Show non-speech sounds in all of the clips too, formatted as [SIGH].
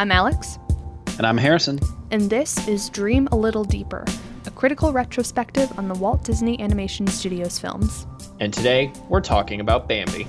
I'm Alex. And I'm Harrison. And this is Dream a Little Deeper, a critical retrospective on the Walt Disney Animation Studios films. And today, we're talking about Bambi.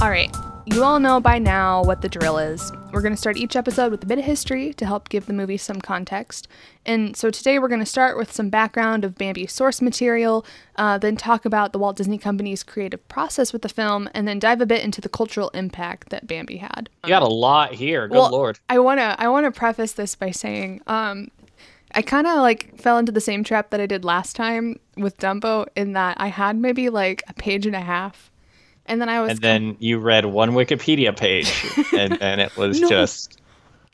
All right, you all know by now what the drill is. We're going to start each episode with a bit of history to help give the movie some context. And so today we're going to start with some background of Bambi's source material, uh, then talk about the Walt Disney Company's creative process with the film, and then dive a bit into the cultural impact that Bambi had. You got a lot here. Good well, lord. I wanna I wanna preface this by saying, um, I kind of like fell into the same trap that I did last time with Dumbo, in that I had maybe like a page and a half and then I was And then you read one Wikipedia page [LAUGHS] and then it was No. just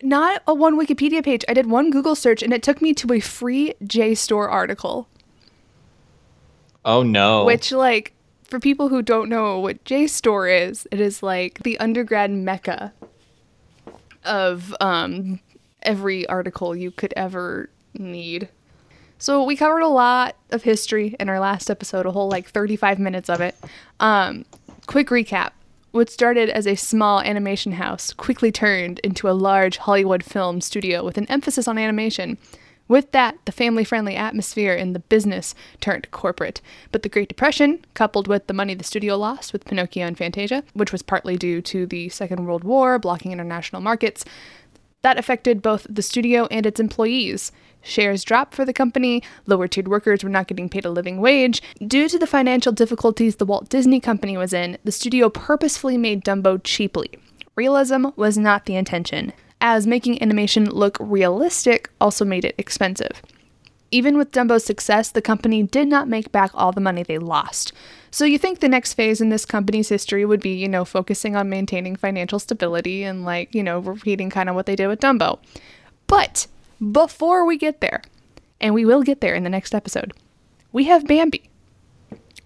not a one Wikipedia page. I did one Google search and it took me to a free JSTOR article, oh no. which like for people who don't know what JSTOR is, it is like the undergrad mecca of um every article you could ever need. So we covered a lot of history in our last episode, a whole like 35 minutes of it. Um, quick recap. What started as a small animation house quickly turned into a large Hollywood film studio with an emphasis on animation. With that, the family friendly atmosphere in the business turned corporate. But the Great Depression, coupled with the money the studio lost with Pinocchio and Fantasia, which was partly due to the Second World War blocking international markets, that affected both the studio and its employees. Shares dropped for the company, lower tiered workers were not getting paid a living wage. Due to the financial difficulties the Walt Disney Company was in, the studio purposefully made Dumbo cheaply. Realism was not the intention, as making animation look realistic also made it expensive. Even with Dumbo's success, the company did not make back all the money they lost. So you think the next phase in this company's history would be, you know, focusing on maintaining financial stability and like, you know, repeating kind of what they did with Dumbo. But before we get there, and we will get there in the next episode, we have Bambi.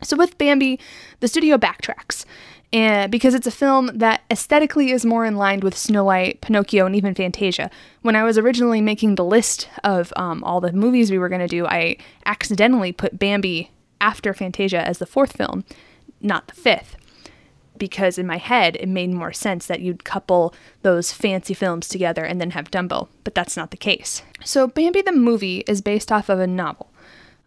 So with Bambi, the studio backtracks. And because it's a film that aesthetically is more in line with Snow White, Pinocchio, and even Fantasia. When I was originally making the list of um, all the movies we were going to do, I accidentally put Bambi after Fantasia as the fourth film, not the fifth. Because in my head, it made more sense that you'd couple those fancy films together and then have Dumbo, but that's not the case. So, Bambi the movie is based off of a novel.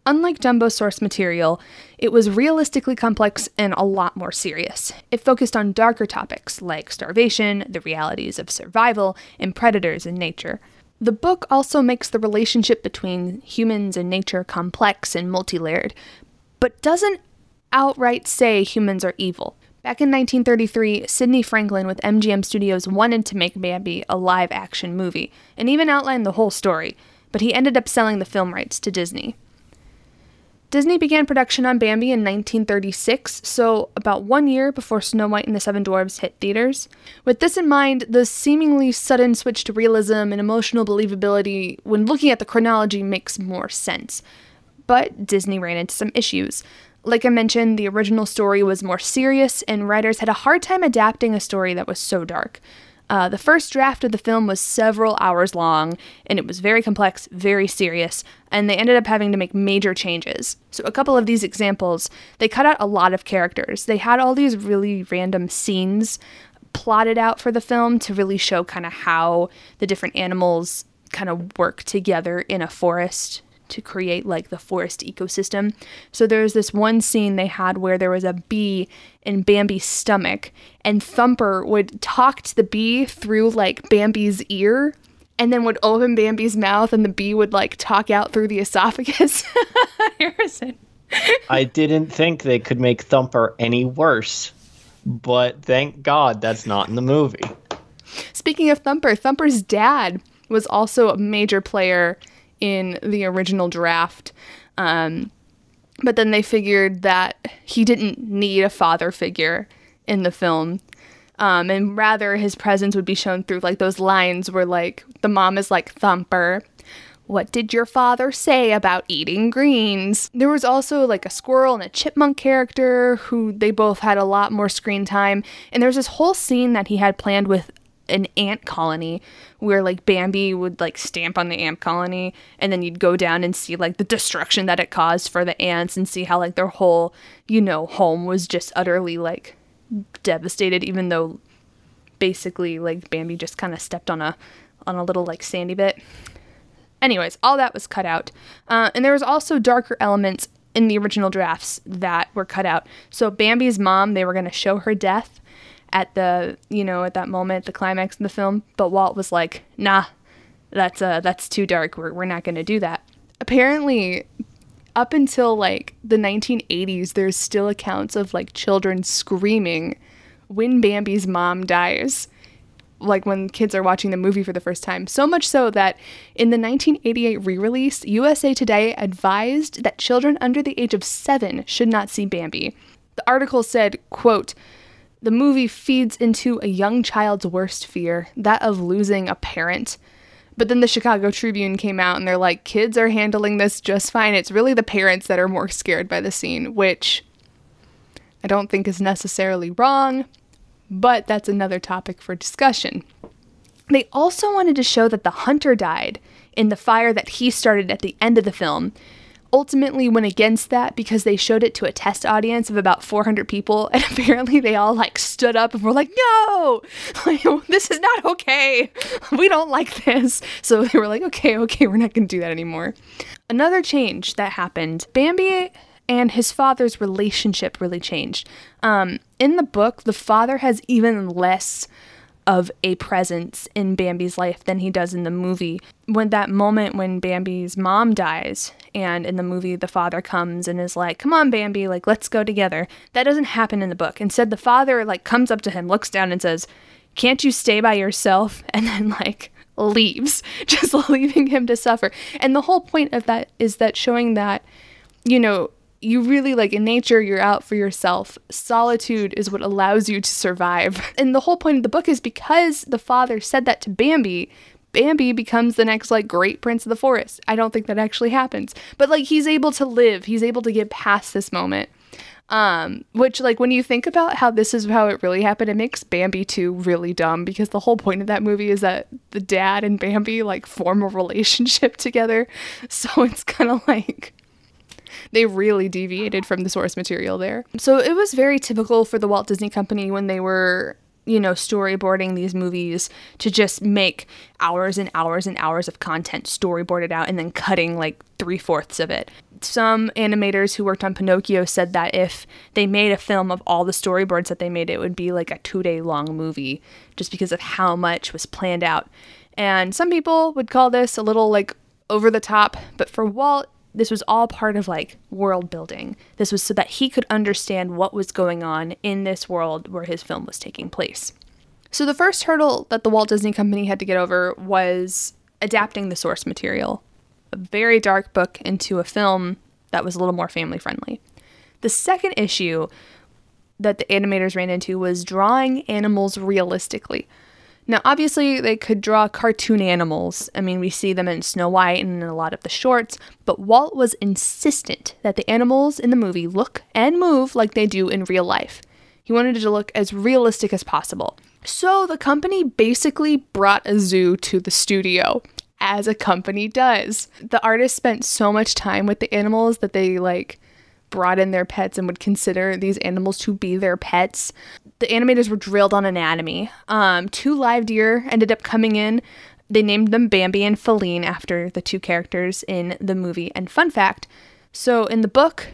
Unlike Dumbo's source material, it was realistically complex and a lot more serious. It focused on darker topics like starvation, the realities of survival, and predators in nature. The book also makes the relationship between humans and nature complex and multi layered, but doesn't outright say humans are evil. Back in 1933, Sidney Franklin with MGM Studios wanted to make Bambi a live action movie and even outlined the whole story, but he ended up selling the film rights to Disney. Disney began production on Bambi in 1936, so about one year before Snow White and the Seven Dwarfs hit theaters. With this in mind, the seemingly sudden switch to realism and emotional believability, when looking at the chronology, makes more sense. But Disney ran into some issues. Like I mentioned, the original story was more serious, and writers had a hard time adapting a story that was so dark. Uh, the first draft of the film was several hours long, and it was very complex, very serious, and they ended up having to make major changes. So, a couple of these examples, they cut out a lot of characters. They had all these really random scenes plotted out for the film to really show kind of how the different animals kind of work together in a forest to create like the forest ecosystem. So there's this one scene they had where there was a bee in Bambi's stomach and Thumper would talk to the bee through like Bambi's ear and then would open Bambi's mouth and the bee would like talk out through the esophagus. [LAUGHS] Harrison. I didn't think they could make Thumper any worse. But thank God that's not in the movie. Speaking of Thumper, Thumper's dad was also a major player in the original draft. Um, but then they figured that he didn't need a father figure in the film. Um, and rather, his presence would be shown through like those lines where, like, the mom is like, Thumper, what did your father say about eating greens? There was also like a squirrel and a chipmunk character who they both had a lot more screen time. And there was this whole scene that he had planned with an ant colony where like Bambi would like stamp on the ant colony and then you'd go down and see like the destruction that it caused for the ants and see how like their whole, you know, home was just utterly like devastated even though basically like Bambi just kind of stepped on a on a little like sandy bit. Anyways, all that was cut out. Uh, and there was also darker elements in the original drafts that were cut out. So Bambi's mom, they were going to show her death at the, you know, at that moment, the climax of the film, but Walt was like, "Nah, that's uh that's too dark. We're we're not to do that." Apparently, up until like the 1980s, there's still accounts of like children screaming when Bambi's mom dies like when kids are watching the movie for the first time. So much so that in the 1988 re release, USA Today advised that children under the age of seven should not see Bambi. The article said, quote, the movie feeds into a young child's worst fear, that of losing a parent. But then the Chicago Tribune came out and they're like, kids are handling this just fine. It's really the parents that are more scared by the scene, which I don't think is necessarily wrong but that's another topic for discussion. They also wanted to show that the hunter died in the fire that he started at the end of the film. Ultimately went against that because they showed it to a test audience of about 400 people, and [LAUGHS] apparently they all like stood up and were like, "No, [LAUGHS] this is not okay. We don't like this." So they were like, "Okay, okay, we're not going to do that anymore." Another change that happened: Bambi and his father's relationship really changed. Um, in the book, the father has even less of a presence in Bambi's life than he does in the movie. When that moment when Bambi's mom dies, and in the movie the father comes and is like, "Come on, Bambi, like let's go together." That doesn't happen in the book. Instead, the father like comes up to him, looks down, and says, "Can't you stay by yourself?" [LAUGHS] And then like leaves, [LAUGHS] just [LAUGHS] leaving him to suffer. And the whole point of that is that showing that, you know, you really like in nature you're out for yourself. Solitude is what allows you to survive. [LAUGHS] And the whole point of the book is because the father said that to bambi bambi becomes the next like great prince of the forest. I don't think that actually happens. But like he's able to live. He's able to get past this moment. Um which like when you think about how this is how it really happened it makes bambi 2 really dumb because the whole point of that movie is that the dad and bambi like form a relationship [LAUGHS] together. So it's kind of like they really deviated from the source material there. So it was very typical for the Walt Disney Company when they were you know, storyboarding these movies to just make hours and hours and hours of content storyboarded out and then cutting like three fourths of it. Some animators who worked on Pinocchio said that if they made a film of all the storyboards that they made, it would be like a two day long movie just because of how much was planned out. And some people would call this a little like over the top, but for Walt, this was all part of like world building. This was so that he could understand what was going on in this world where his film was taking place. So the first hurdle that the Walt Disney Company had to get over was adapting the source material, a very dark book into a film that was a little more family friendly. The second issue that the animators ran into was drawing animals realistically. Now, obviously, they could draw cartoon animals. I mean, we see them in Snow White and in a lot of the shorts, but Walt was insistent that the animals in the movie look and move like they do in real life. He wanted it to look as realistic as possible. So the company basically brought a zoo to the studio, as a company does. The artist spent so much time with the animals that they like brought in their pets and would consider these animals to be their pets. The animators were drilled on anatomy. Um, two live deer ended up coming in. They named them Bambi and Faline after the two characters in the movie. And fun fact so in the book,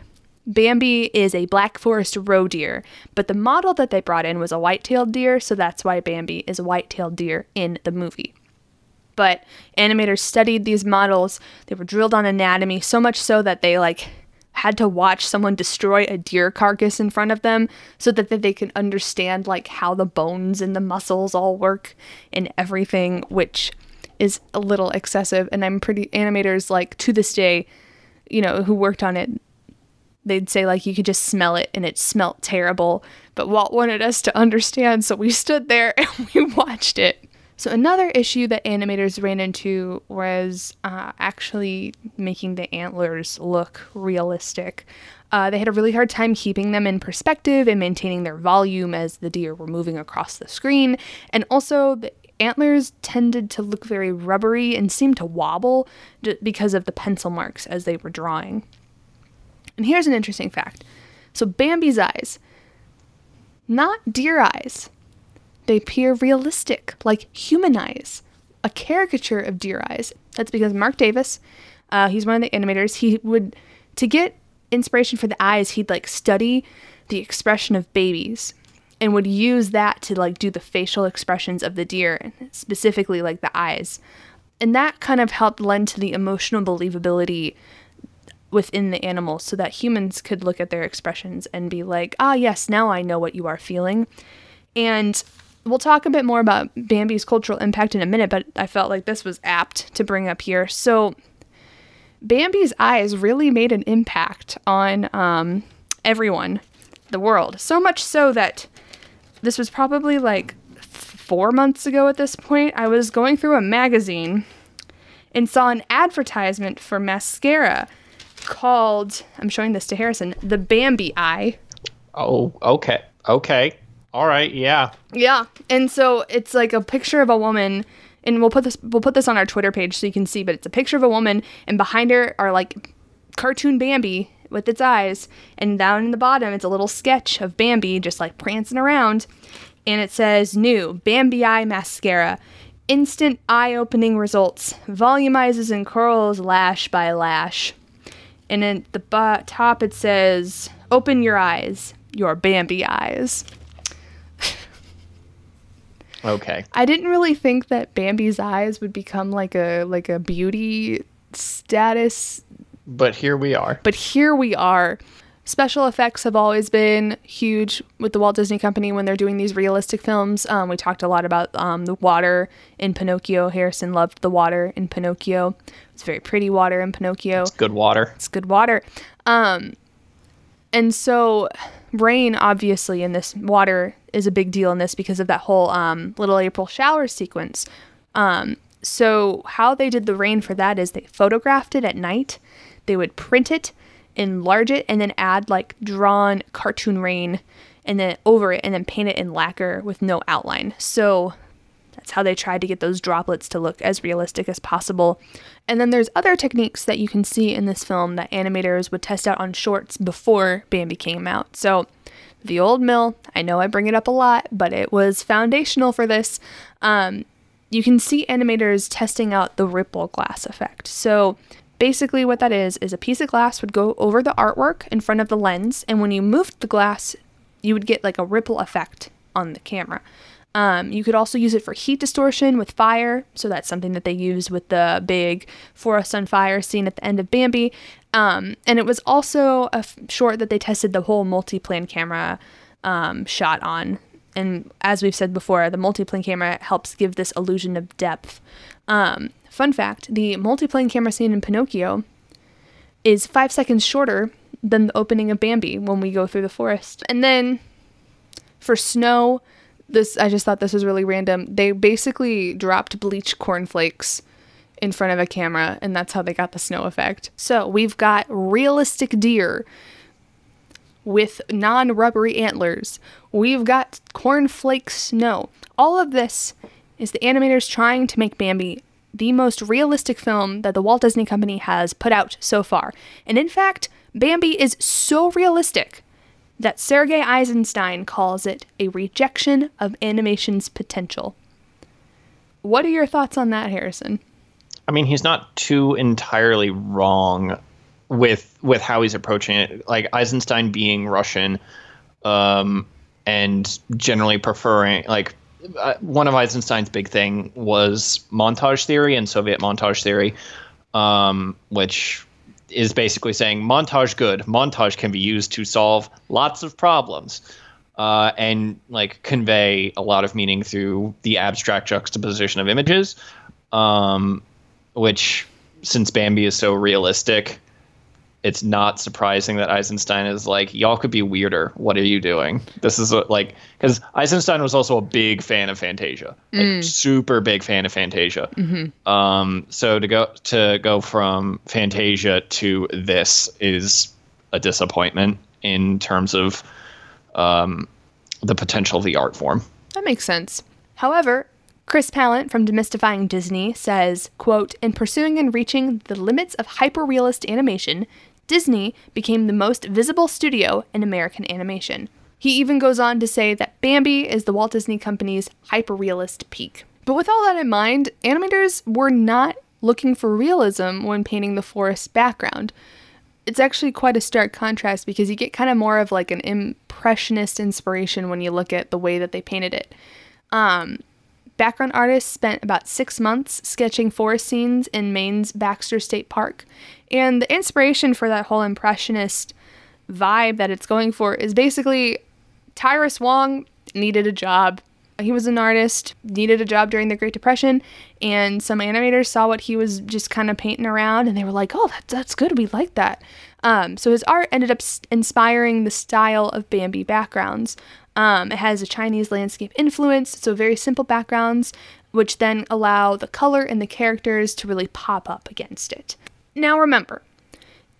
Bambi is a black forest roe deer, but the model that they brought in was a white tailed deer, so that's why Bambi is a white tailed deer in the movie. But animators studied these models, they were drilled on anatomy so much so that they like had to watch someone destroy a deer carcass in front of them so that, they can understand like how the bones and the muscles all work and everything which is a little excessive. And i'm pretty animators like to this day you know who worked on it they'd say like you could just smell it and it smelt terrible. But walt wanted us to understand so we stood there [LAUGHS] and we watched it so, another issue that animators ran into was uh, actually making the antlers look realistic. Uh, they had a really hard time keeping them in perspective and maintaining their volume as the deer were moving across the screen. And also, the antlers tended to look very rubbery and seemed to wobble d- because of the pencil marks as they were drawing. And here's an interesting fact. So Bambi's eyes, not deer eyes. They appear realistic, like human eyes, a caricature of deer eyes. That's because Marc Davis, uh, he's one of the animators. He would, to get inspiration for the eyes, he'd like study the expression of babies and would use that to like do the facial expressions of the deer, specifically like the eyes. And that kind of helped lend to the emotional believability within the animals so that humans could look at their expressions and be like, ah, yes, now I know what you are feeling. And we'll talk a bit more about Bambi's cultural impact in a minute, but I felt like this was apt to bring up here. So, Bambi's eyes really made an impact on um, everyone, the world. So much so that this was probably like four months ago at this point. I was going through a magazine and saw an advertisement for mascara called, I'm showing this to Harrison, the Bambi Eye. Oh, okay. Okay. All right. Yeah. Yeah. And so it's like a picture of a woman and we'll put this we'll put this on our Twitter page so you can see, but it's a picture of a woman and behind her are like cartoon Bambi with its eyes and down in the bottom it's a little sketch of Bambi just like prancing around and it says new Bambi eye mascara instant eye-opening results volumizes and curls lash by lash and at the bo- top it says open your eyes your Bambi eyes Okay. I didn't really think that Bambi's eyes would become like a like a beauty status, But here we are. but here we are. Special effects have always been huge with the Walt Disney Company when they're doing these realistic films. Um, we talked a lot about um, the water in Pinocchio. Harrison loved the water in Pinocchio. It's very pretty water in Pinocchio. It's good water. It's good water. Um, and so rain, obviously, in this water is a big deal in this because of that whole um, Little April shower sequence. Um, so how they did the rain for that is they photographed it at night. They would print it, enlarge it, and then add like drawn cartoon rain, and then over it, and then paint it in lacquer with no outline. So that's how they tried to get those droplets to look as realistic as possible. And then there's other techniques that you can see in this film that animators would test out on shorts before Bambi came out. So the old mill, I know I bring it up a lot, but it was foundational for this. Um, you can see animators testing out the ripple glass effect. So basically what that is is a piece of glass would go over the artwork in front of the lens and when you moved the glass you would get like a ripple effect on the camera um, you could also use it for heat distortion with fire. So that's something that they used with the big forest on fire scene at the end of bambi. Um, and it was also a f- short that they tested the whole multi-plane camera um, shot on. And as we've said before the multi-plane camera helps give this illusion of depth. Um, fun fact the multi-plane camera scene in pinocchio is five seconds shorter than the opening of bambi when we go through the forest. And then for snow this i just thought this was really random they basically dropped bleached cornflakes in front of a camera and that's how they got the snow effect so we've got realistic deer with non rubbery antlers. We've got cornflake snow. All of this is the animators trying to make Bambi the most realistic film that the Walt Disney Company has put out so far. And in fact, Bambi is so realistic that Sergei Eisenstein calls it a rejection of animation's potential. What are your thoughts on that, Harrison? I mean, he's not too entirely wrong with with how he's approaching it. Like Eisenstein being Russian, um, and generally preferring like uh, one of Eisenstein's big thing was montage theory and Soviet montage theory, um, which is basically saying montage good. Montage can be used to solve lots of problems. Uh, and like convey a lot of meaning through the abstract juxtaposition of images, um, which since Bambi is so realistic, it's not surprising that Eisenstein is like, y'all could be weirder. What are you doing? This is what, like, because Eisenstein was also a big fan of Fantasia, like super big fan of Fantasia. Um, so to go to go from Fantasia to this is a disappointment in terms of um, the potential of the art form. That makes sense. However, Chris Pallant from Demystifying Disney says, quote, In pursuing and reaching the limits of hyperrealist animation, Disney became the most visible studio in American animation. He even goes on to say that Bambi is the Walt Disney Company's hyperrealist peak. But with all that in mind, animators were not looking for realism when painting the forest background. It's actually quite a stark contrast because you get kind of more of like an impressionist inspiration when you look at the way that they painted it. Um, background artists spent about six months sketching forest scenes in Maine's Baxter State Park, and the inspiration for that whole impressionist vibe that it's going for is basically Tyrus Wong needed a job he was an artist, needed a job during the Great Depression, and some animators saw what he was just kind of painting around and they were like, oh, that, that's good. We like that. Um, so his art ended up inspiring the style of Bambi backgrounds. Um, it has a Chinese landscape influence, so very simple backgrounds, which then allow the color and the characters to really pop up against it. Now remember,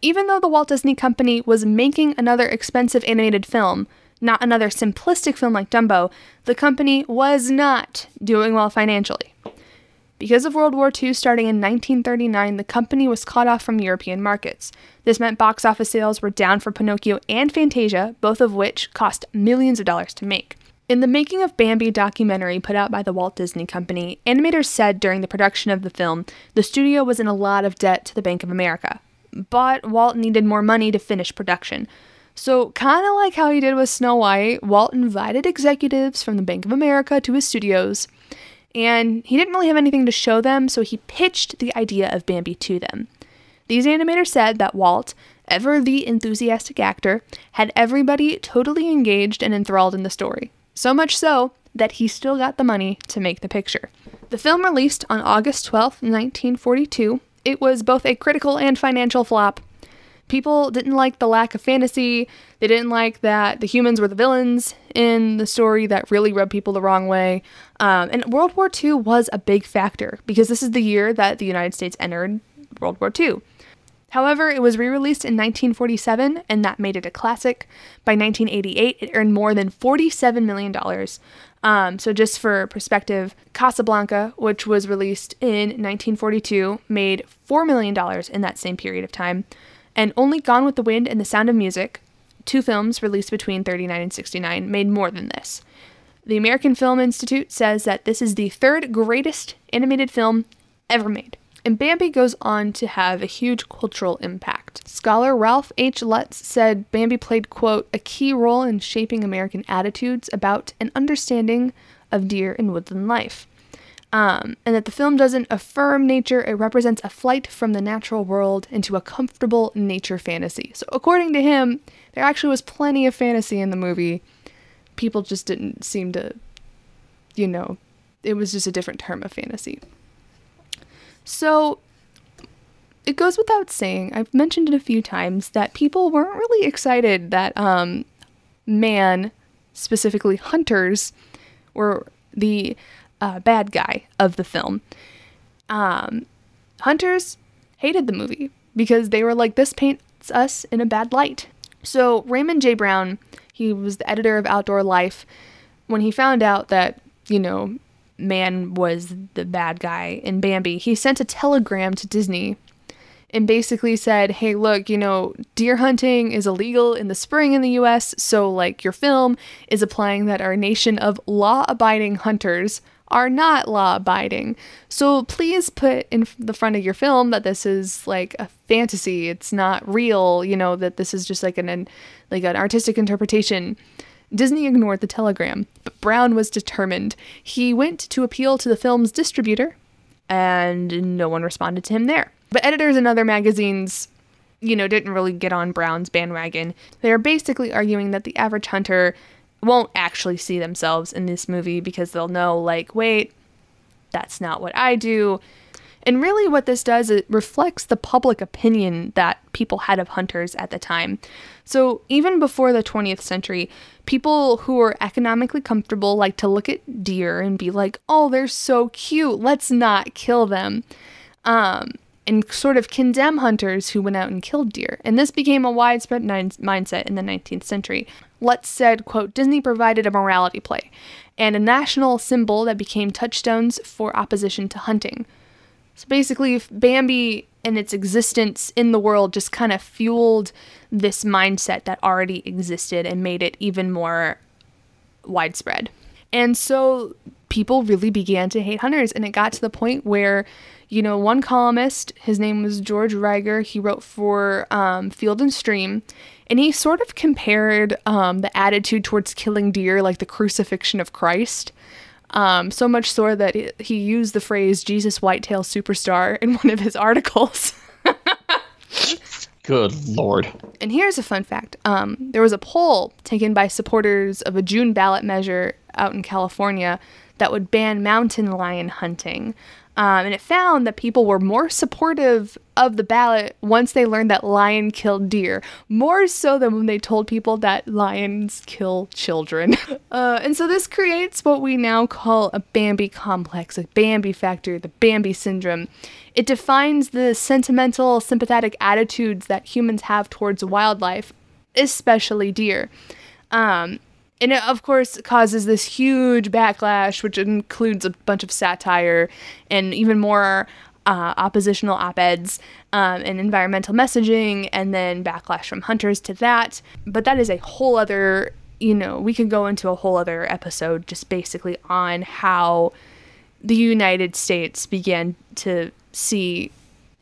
even though the Walt Disney Company was making another expensive animated film, not another simplistic film like Dumbo, the company was not doing well financially. Because of World War II starting in 1939, the company was cut off from European markets. This meant box office sales were down for Pinocchio and Fantasia, both of which cost millions of dollars to make. In the Making of Bambi documentary put out by the Walt Disney Company, animators said during the production of the film the studio was in a lot of debt to the Bank of America. But Walt needed more money to finish production. So, kind of like how he did with Snow White, Walt invited executives from the Bank of America to his studios, and he didn't really have anything to show them, so he pitched the idea of Bambi to them. These animators said that Walt, ever the enthusiastic actor, had everybody totally engaged and enthralled in the story. So much so that he still got the money to make the picture. The film released on August 12, 1942. It was both a critical and financial flop, people didn't like the lack of fantasy. They didn't like that the humans were the villains in the story that really rubbed people the wrong way. Um, and World War II was a big factor because this is the year that the United States entered World War II. However, it was re released in 1947, and that made it a classic. By 1988, it earned more than $47 million. Um, so, just for perspective, Casablanca, which was released in 1942, made $4 million in that same period of time and only Gone with the Wind and The Sound of Music, two films released between 39 and 69, made more than this. The American Film Institute says that this is the third greatest animated film ever made. And Bambi goes on to have a huge cultural impact. Scholar Ralph H. Lutts said Bambi played, quote, a key role in shaping American attitudes about and understanding of deer and woodland life um, and that the film doesn't affirm nature, it represents a flight from the natural world into a comfortable nature fantasy. So, according to him, there actually was plenty of fantasy in the movie. People just didn't seem to, you know, it was just a different term of fantasy. So, it goes without saying, I've mentioned it a few times, that people weren't really excited that um, man, specifically hunters, were the uh, bad guy of the film. Um, hunters hated the movie because they were like, this paints us in a bad light. So Raymond J. Brown, he was the editor of Outdoor Life, when he found out that, you know, man was the bad guy in Bambi, he sent a telegram to Disney and basically said, hey, look, you know, deer hunting is illegal in the spring in the US, so like your film is applying that our nation of law abiding hunters are not law abiding. So please put in the front of your film that this is like a fantasy. It's not real, you know, that this is just like an, an like an artistic interpretation. Disney ignored the telegram, but Brown was determined. He went to appeal to the film's distributor, and no one responded to him there. But editors in other magazines, you know, didn't really get on Brown's bandwagon. They are basically arguing that the average hunter won't actually see themselves in this movie because they'll know, like, wait, that's not what I do. And really, what this does, it reflects the public opinion that people had of hunters at the time. So, even before the 20th century, people who were economically comfortable like to look at deer and be like, oh, they're so cute, let's not kill them. Um, and sort of condemn hunters who went out and killed deer. And this became a widespread mindset in the 19th century. Lutts said, quote, Disney provided a morality play and a national symbol that became touchstones for opposition to hunting. So basically, Bambi and its existence in the world just kind of fueled this mindset that already existed and made it even more widespread. And so people really began to hate hunters, and it got to the point where, you know, one columnist, his name was George Reiger, he wrote for um, Field and Stream, and he sort of compared um, the attitude towards killing deer like the crucifixion of Christ. Um, so much so that he used the phrase Jesus Whitetail Superstar in one of his articles. [LAUGHS] Good lord. And here's a fun fact um, there was a poll taken by supporters of a June ballot measure out in California that would ban mountain lion hunting. Um, and it found that people were more supportive of the ballot once they learned that lion killed deer, more so than when they told people that lions kill children. [LAUGHS] Uh, and so this creates what we now call a Bambi complex, a Bambi factor, the Bambi syndrome. It defines the sentimental, sympathetic attitudes that humans have towards wildlife, especially deer. Um, and it, of course, causes this huge backlash, which includes a bunch of satire and even more uh, oppositional op eds um, and environmental messaging, and then backlash from hunters to that. But that is a whole other, you know, we could go into a whole other episode just basically on how the United States began to see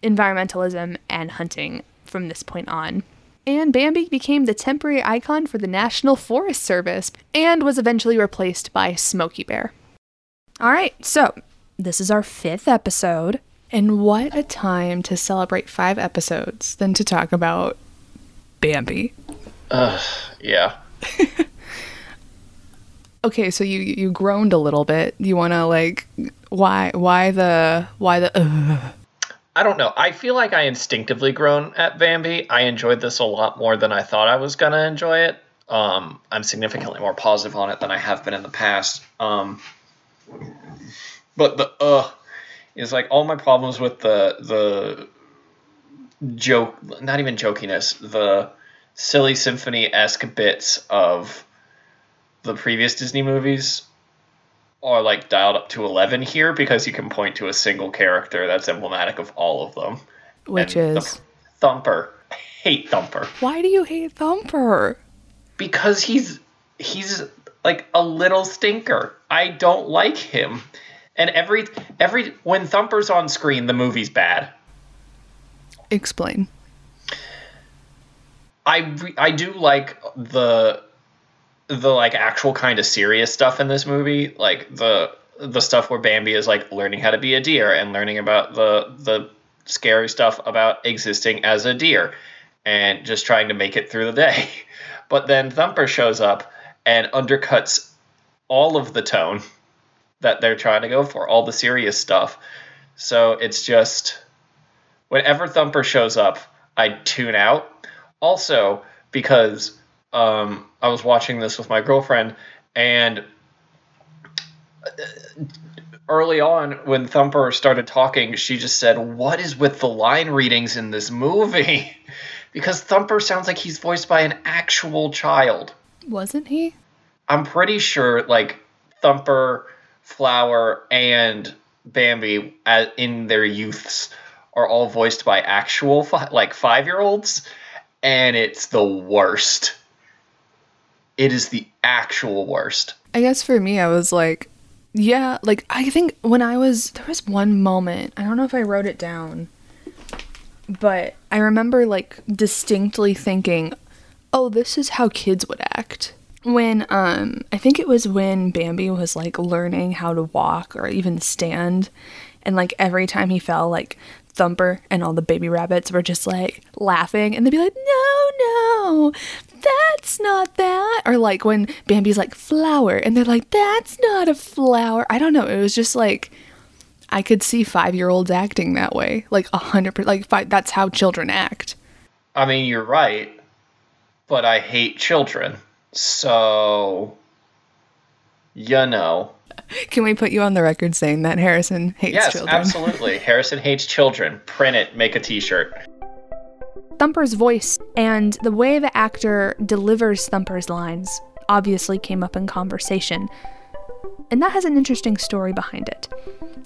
environmentalism and hunting from this point on and Bambi became the temporary icon for the National Forest Service and was eventually replaced by Smokey Bear. All right, so this is our fifth episode, and what a time to celebrate five episodes than to talk about Bambi. Uh, yeah. [LAUGHS] okay, so you you groaned a little bit. You want to like why why the why the uh. I don't know. I feel like I instinctively grown at Bambi. I enjoyed this a lot more than I thought I was gonna enjoy it. Um, I'm significantly more positive on it than I have been in the past. Um, but the uh is like all my problems with the the joke, not even jokiness, the silly symphony esque bits of the previous Disney movies are like dialed up to 11 here because you can point to a single character that's emblematic of all of them. Which and is Thumper. I hate Thumper. Why do you hate Thumper? Because he's he's like a little stinker. I don't like him. And every every when Thumper's on screen, the movie's bad. Explain. I I do like the the like actual kind of serious stuff in this movie, like the the stuff where Bambi is like learning how to be a deer and learning about the the scary stuff about existing as a deer and just trying to make it through the day. [LAUGHS] But then Thumper shows up and undercuts all of the tone that they're trying to go for, all the serious stuff. So it's just whenever Thumper shows up, I tune out. Also, because um, I was watching this with my girlfriend, and early on, when Thumper started talking, she just said, What is with the line readings in this movie? [LAUGHS] because Thumper sounds like he's voiced by an actual child. Wasn't he? I'm pretty sure, like, Thumper, Flower, and Bambi in their youths are all voiced by actual, like, five year olds, and it's the worst it is the actual worst. I guess for me, I was like, yeah, like I think when I was there was one moment, I don't know if I wrote it down, but I remember like distinctly thinking, "Oh, this is how kids would act." When um I think it was when Bambi was like learning how to walk or even stand and like every time he fell like Thumper and all the baby rabbits were just like laughing and they'd be like, "No, no that's not that. Or like when Bambi's like, flower, and they're like, that's not a flower. I don't know. It was just like, I could see five year olds acting that way. Like a hundred percent. Like, five, that's how children act. I mean, you're right, but I hate children. So, you know. [LAUGHS] Can we put you on the record saying that Harrison hates yes, children? Yes, absolutely. [LAUGHS] Harrison hates children. Print it, make a t shirt. Thumper's voice and the way the actor delivers Thumper's lines obviously came up in conversation. And that has an interesting story behind it.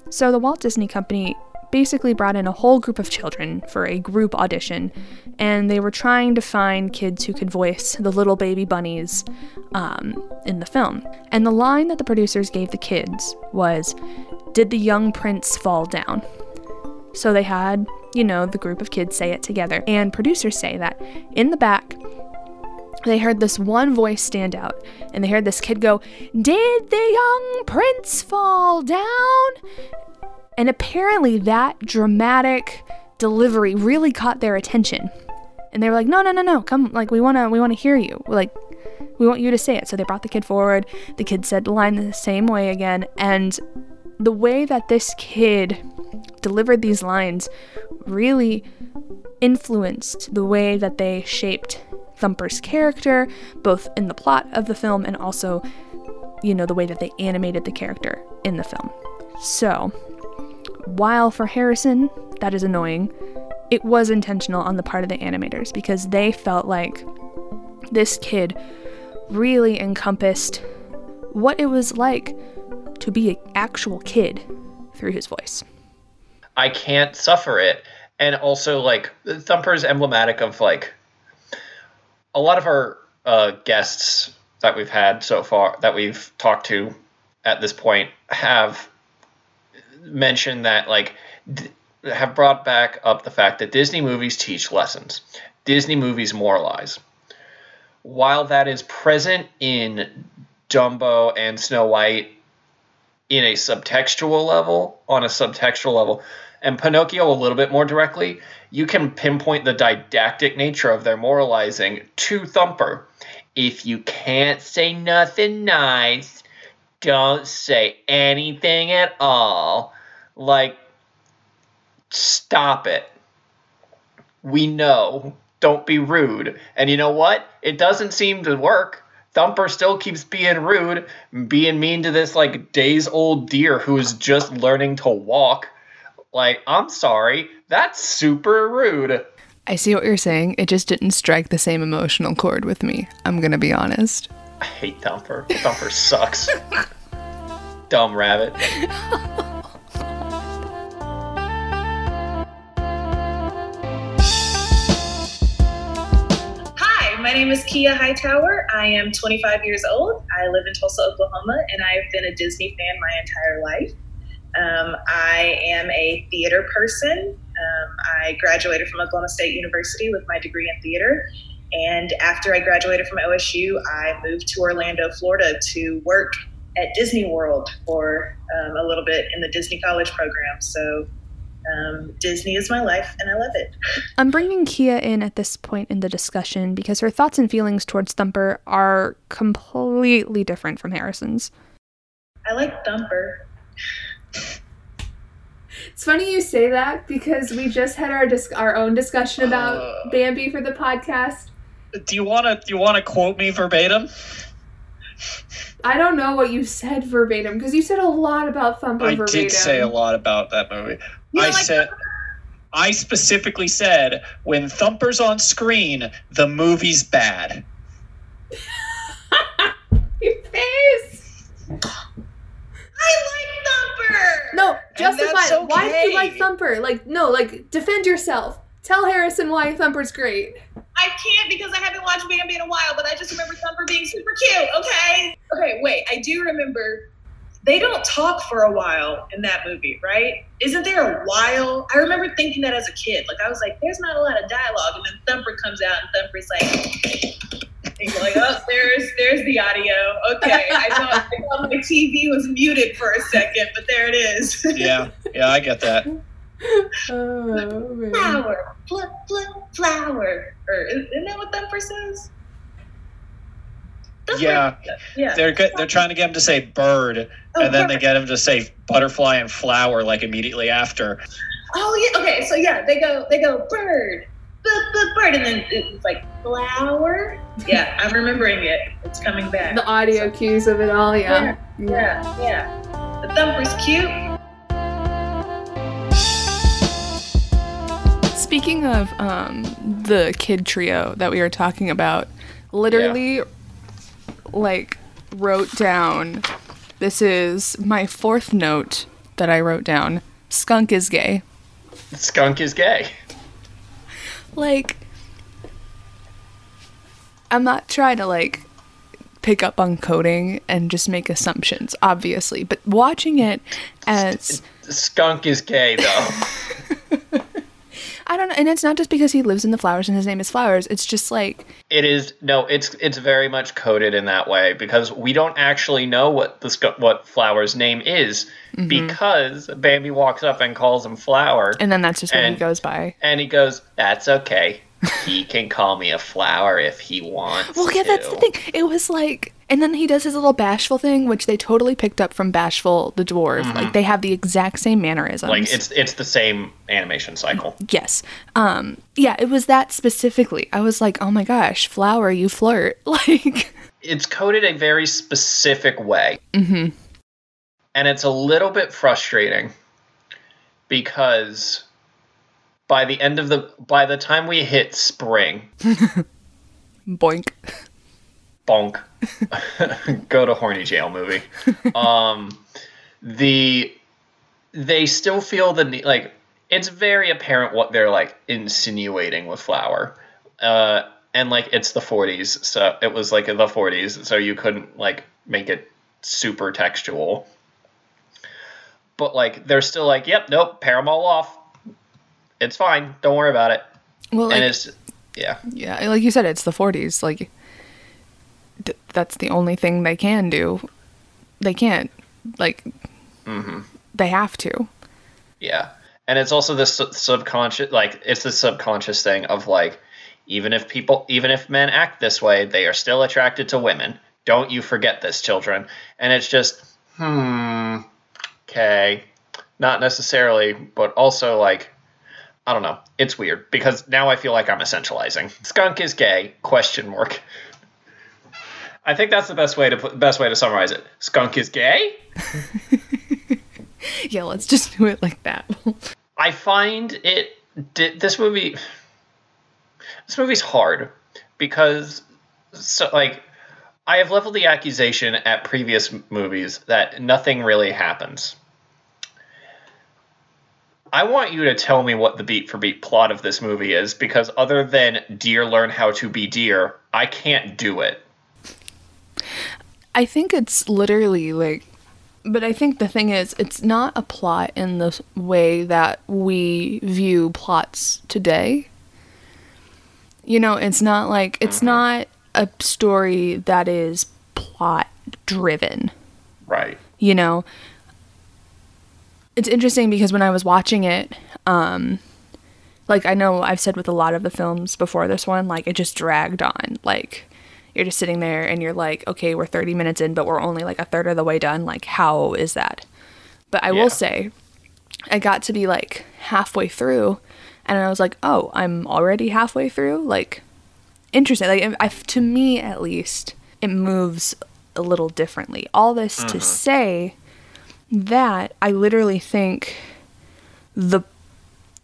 So, the Walt Disney Company basically brought in a whole group of children for a group audition, and they were trying to find kids who could voice the little baby bunnies um, in the film. And the line that the producers gave the kids was, Did the young prince fall down? So they had, you know, the group of kids say it together. And producers say that in the back, they heard this one voice stand out, and they heard this kid go, Did the young prince fall down? And apparently, that dramatic delivery really caught their attention. And they were like, No, no, no, no, come, like, we wanna, we wanna hear you. Like, we want you to say it. So they brought the kid forward. The kid said the line the same way again. And the way that this kid delivered these lines really influenced the way that they shaped Thumper's character, both in the plot of the film and also, you know, the way that they animated the character in the film. So, while for Harrison, that is annoying, it was intentional on the part of the animators because they felt like this kid really encompassed what it was like to be an actual kid through his voice. I can't suffer it. And also, like, Thumper is emblematic of, like, a lot of our uh, guests that we've had so far, that we've talked to at this point, have mentioned that, like, have brought back up the fact that Disney movies teach lessons, Disney movies moralize. While that is present in Dumbo and Snow White in a subtextual level, on a subtextual level, and Pinocchio a little bit more directly, you can pinpoint the didactic nature of their moralizing to Thumper. If you can't say nothing nice, don't say anything at all. Like, stop it. We know. Don't be rude. And you know what? It doesn't seem to work. Thumper still keeps being rude, being mean to this like days old deer who is just learning to walk. Like, I'm sorry, that's super rude. I see what you're saying. It just didn't strike the same emotional chord with me. I'm gonna be honest. I hate Thumper. Thumper sucks. [LAUGHS] Dumb rabbit. Name is Kia Hightower. I am 25 years old. I live in Tulsa, Oklahoma, and I've been a Disney fan my entire life. Um, I am a theater person. Um, I graduated from Oklahoma State University with my degree in theater. And after I graduated from OSU, I moved to Orlando, Florida to work at Disney World for um, a little bit in the Disney College program. So um, Disney is my life and I love it. I'm bringing Kia in at this point in the discussion because her thoughts and feelings towards Thumper are completely different from Harrison's. I like Thumper. It's funny you say that because we just had our dis- our own discussion about Uh. Bambi for the podcast. Do you want to? Do you want to quote me verbatim? I don't know what you said verbatim because you said a lot about Thumper I verbatim. did say a lot about that movie. You I like said. I specifically said when Thumper's on screen, the movie's bad. [LAUGHS] Your face. I like Thumper. No, justify. that's it. Why do you like. Thumper? Like, no, like defend yourself. Tell Harrison why Thumper's great. I can't because I haven't watched Bambi in a while, but I just remember Thumper being super cute. Okay. Okay, wait. I do remember they don't talk for a while in that movie, right? Isn't there a while? I remember thinking that as a kid. Like I was like, there's not a lot of dialogue, and then Thumper comes out, and Thumper's like, and you're like, oh, there's there's the audio. Okay, I thought, I thought my TV was muted for a second, but there it is. Yeah, yeah, I get that. [LAUGHS] Oh man. flower, flip, flip, flower. Or isn't that what Thumper says? Thumper- Yeah, yeah. they're good. They're trying to get him to say bird, Oh, and then they get him to say butterfly and flower like immediately after. Oh yeah. Okay. So yeah, they go. They go bird, bird, bird, bird, and then it's like flower. Yeah, I'm remembering it. It's coming back. The audio cues of it all, yeah. Yeah, yeah. The thumper's cute. Speaking of um, the kid trio that we were talking about, literally, like, wrote down. This is my fourth note that I wrote down. Skunk is gay. Skunk is gay. Like, I'm not trying to like pick up on coding and just make assumptions, obviously, but watching it as Skunk is gay though. [LAUGHS] I don't know, and it's not just because he lives in the flowers and his name is Flowers. It's just like it is no, it's it's very much coded in that way because we don't actually know what the what Flower's name is mm-hmm. because Bambi walks up and calls him Flower, and then that's just what he goes by. and he goes, "That's okay. [LAUGHS] he can call me a flower if he wants." Well, yeah, that's the to." thing. It was like, and then he does his little bashful thing, which they totally picked up from Bashful the dwarf. Like they have the exact same mannerisms. Like it's it's the same animation cycle. yes, um, yeah, it was that specifically. I was like, oh my gosh, flower, you flirt, [LAUGHS] like. it's coded a very specific way. Mm-hmm. And it's a little bit frustrating because by the end of the by the time we hit spring, [LAUGHS] Boink. Bonk, [LAUGHS] go to horny jail movie. [LAUGHS] um, the they still feel the need like it's very apparent what they're like insinuating with flower. Uh, and like it's the 40s, so it was like the 40s, so you couldn't like make it super textual. But like they're still like, yep, nope, pair them all off. It's fine. Don't worry about it. Well, like, and it's yeah, yeah, like you said, it's the 40s. Like, that's the only thing they can do. They can't. Like, they have to. Yeah. And it's also this su- subconscious, like, it's the subconscious thing of, like, even if people, even if men act this way, they are still attracted to women. Don't you forget this, children. And it's just, hmm, okay. Not necessarily, but also, like, I don't know. It's weird because now I feel like I'm essentializing. Skunk is gay? Question mark. I think that's the best way to best way to summarize it. Skunk is gay? [LAUGHS] Yeah, let's just do it like that. [LAUGHS] I find it this movie this movie's hard because so like I have leveled the accusation at previous movies that nothing really happens. I want you to tell me what the beat for beat plot of this movie is because other than deer learn how to be deer, I can't do it. I think it's literally like, but I think the thing is, it's not a plot in the way that we view plots today. You know, it's not like, it's not a story that is plot driven. Right. you know it's interesting because when i was watching it um like i know i've said with a lot of the films before this one like it just dragged on like you're just sitting there and you're like okay we're 30 minutes in but we're only like a third of the way done. Like how is that? But i Yeah. will say i got to be like halfway through and i was like oh i'm already halfway through? Like interesting. Like I, to me at least it moves a little differently. All this to mm-hmm. say that i literally think the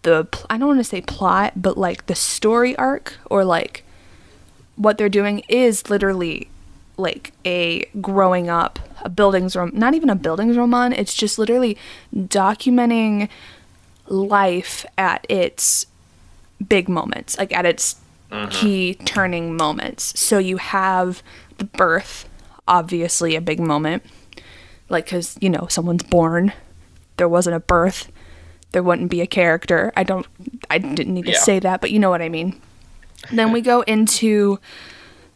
the i don't want to say plot but like the story arc or like what they're doing is literally like a growing up a buildings rom not even a Bildungsroman it's just literally documenting life at its big moments, like at its mm-hmm. key turning moments. So you have the birth, obviously a big moment, like because you know someone's born. There wasn't a birth, there wouldn't be a character. I don't, I didn't need to Yeah. say that, but you know what I mean. Then we go into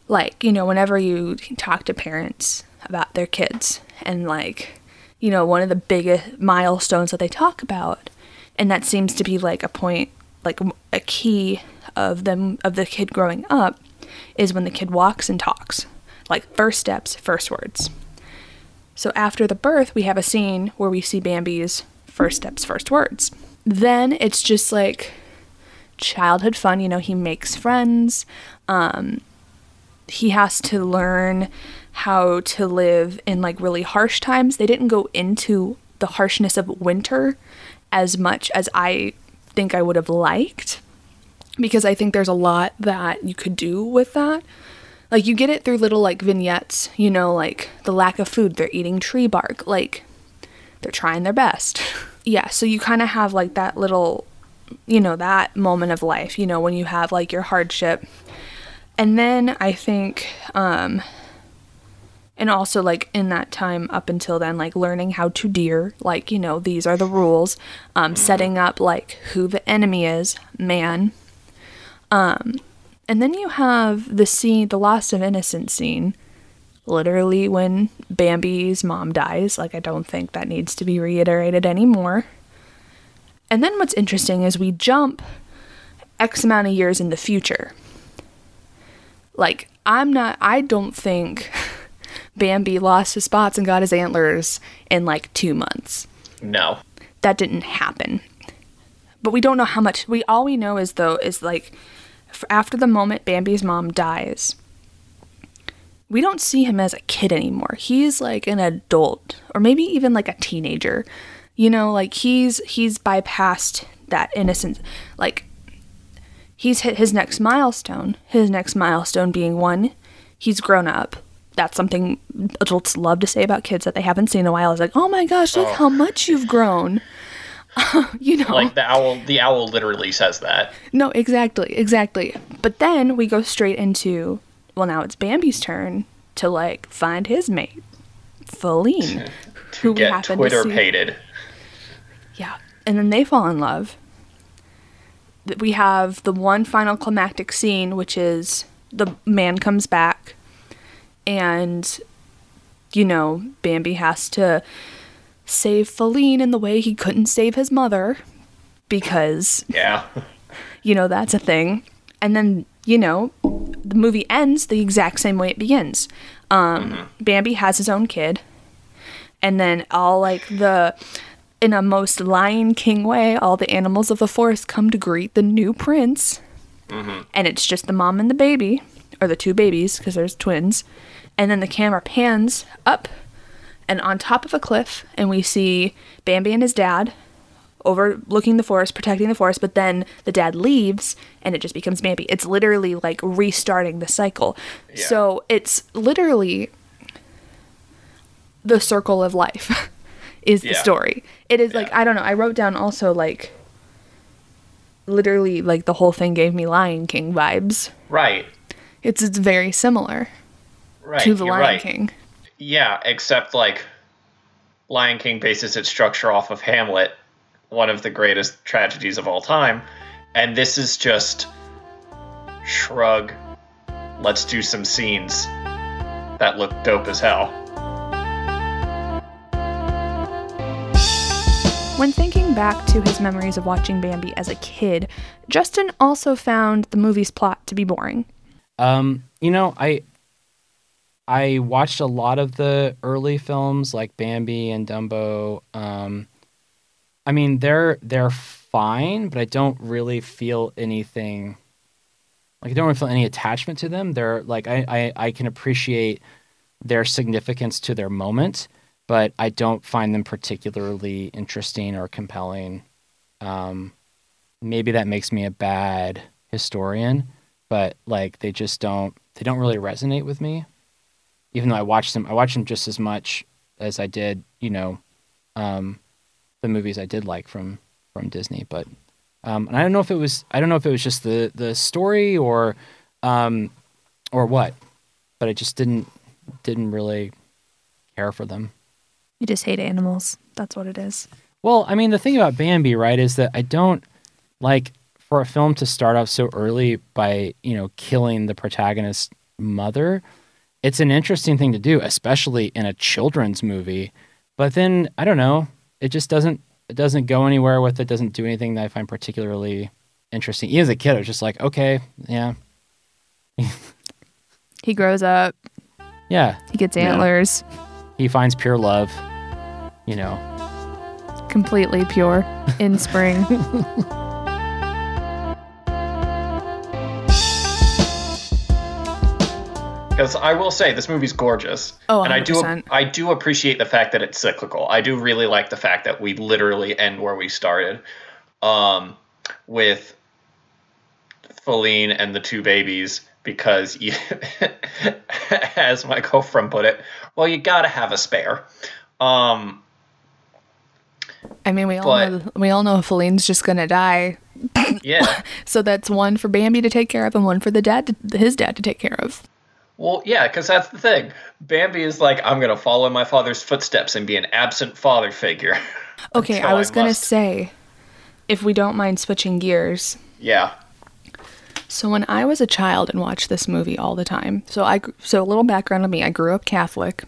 like you know whenever you talk to parents about their kids and like you know one of the biggest milestones that they talk about and that seems to be like a point like a key of them of the kid growing up is when the kid walks and talks. Like first steps first words. So after the birth we have a scene where we see bambi's first steps first words. Then it's just like childhood fun you know he makes friends um he has to learn how to live in like really harsh times. They didn't go into the harshness of winter as much as I think I would have liked. because I think there's a lot that you could do with that. Like you get it through little like vignettes, you know, like the lack of food, they're eating tree bark, like they're trying their best. [LAUGHS] yeah, so you kind of have like that little you know, that moment of life, you know, when you have like your hardship. And then I think um and also like in that time up until then like learning how to deer like you know these are the rules um setting up like who the enemy is man. Um and then you have the scene the loss of innocence scene literally when bambi's mom dies like i don't think that needs to be reiterated anymore and then what's interesting is we jump x amount of years in the future like i'm not i don't think [LAUGHS] Bambi lost his spots and got his antlers in like two months. No. That didn't happen. But we don't know how much. We all we know is though is like after the moment Bambi's mom dies, we don't see him as a kid anymore. He's like an adult or maybe even like a teenager. You know, like he's he's bypassed that innocence. Like he's hit his next milestone. His next milestone being one, he's grown up that's something adults love to say about kids that they haven't seen in a while. Is like, oh my gosh, look oh. how much you've grown. [LAUGHS] you know, like the owl. The owl literally says that. No, exactly, exactly. But then we go straight into well, now it's Bambi's turn to like find his mate, Faline, [LAUGHS] who we happen Twitter to see. And then they fall in love. We have the one final climactic scene, which is the man comes back and you know, Bambi has to save Faline in the way he couldn't save his mother because yeah. [LAUGHS] you know, that's a thing. And then, you know, the movie ends the exact same way it begins. Um mm-hmm. Bambi has his own kid. And then all like the in a most Lion King way, all the animals of the forest come to greet the new prince. Mm-hmm. And it's just the mom and the baby, or the two babies, because there's twins and then the camera pans up and on top of a cliff and we see Bambi and his dad overlooking the forest, protecting the forest, but then the dad leaves and it just becomes Bambi. It's literally like restarting the cycle. Yeah. So it's literally the circle of life [LAUGHS] is yeah. the story. It is yeah. like I don't know, I wrote down also like literally like the whole thing gave me Lion King vibes. Right. It's it's very similar right, to the Lion right. King. Yeah, except like Lion King bases its structure off of Hamlet, one of the greatest tragedies of all time, and this is just shrug. Let's do some scenes that look dope as hell. When thinking back to his memories of watching Bambi as a kid, Justin also found the movie's plot to be boring. Um, you know, I I watched a lot of the early films like Bambi and Dumbo. Um, I mean, they're they're fine, but I don't really feel anything. Like I don't really feel any attachment to them. They're like I, I, I can appreciate their significance to their moment, but I don't find them particularly interesting or compelling. Um, maybe that makes me a bad historian, but like they just don't they don't really resonate with me even though I watched them, I watched them just as much as I did, you know, um, the movies I did like from from Disney. But um, and I don't know if it was I don't know if it was just the the story or um, or what, but I just didn't didn't really care for them. You just hate animals. That's what it is. Well, I mean, the thing about Bambi, right, is that I don't like for a film to start off so early by you know killing the protagonist's mother it's an interesting thing to do, especially in a children's movie. But then I don't know, it just doesn't it doesn't go anywhere with it. Doesn't do anything that I find particularly interesting. Even as a kid, I was just like, okay, yeah. [LAUGHS] he grows up. Yeah. He gets antlers. Yeah. He finds pure love. You know. Completely pure in spring. [LAUGHS] because I will say this movie's gorgeous. Oh, 100%. and I do I do appreciate the fact that it's cyclical. I do really like the fact that we literally end where we started, um, with Faline and the two babies because, you, [LAUGHS] as my girlfriend put it, well, you gotta have a spare. Um, I mean, we all But- know we all know Faline's just gonna die, yeah. [LAUGHS] so that's one for Bambi to take care of and one for the dad, to, his dad, to take care of. Well, yeah, because that's the thing. Bambi is like, I'm gonna follow in my father's footsteps and be an absent father figure. [LAUGHS] Okay, I was gonna say, if we don't mind switching gears, Yeah. So when I was a child and watched this movie all the time, so I so a little background on me, I grew up Catholic.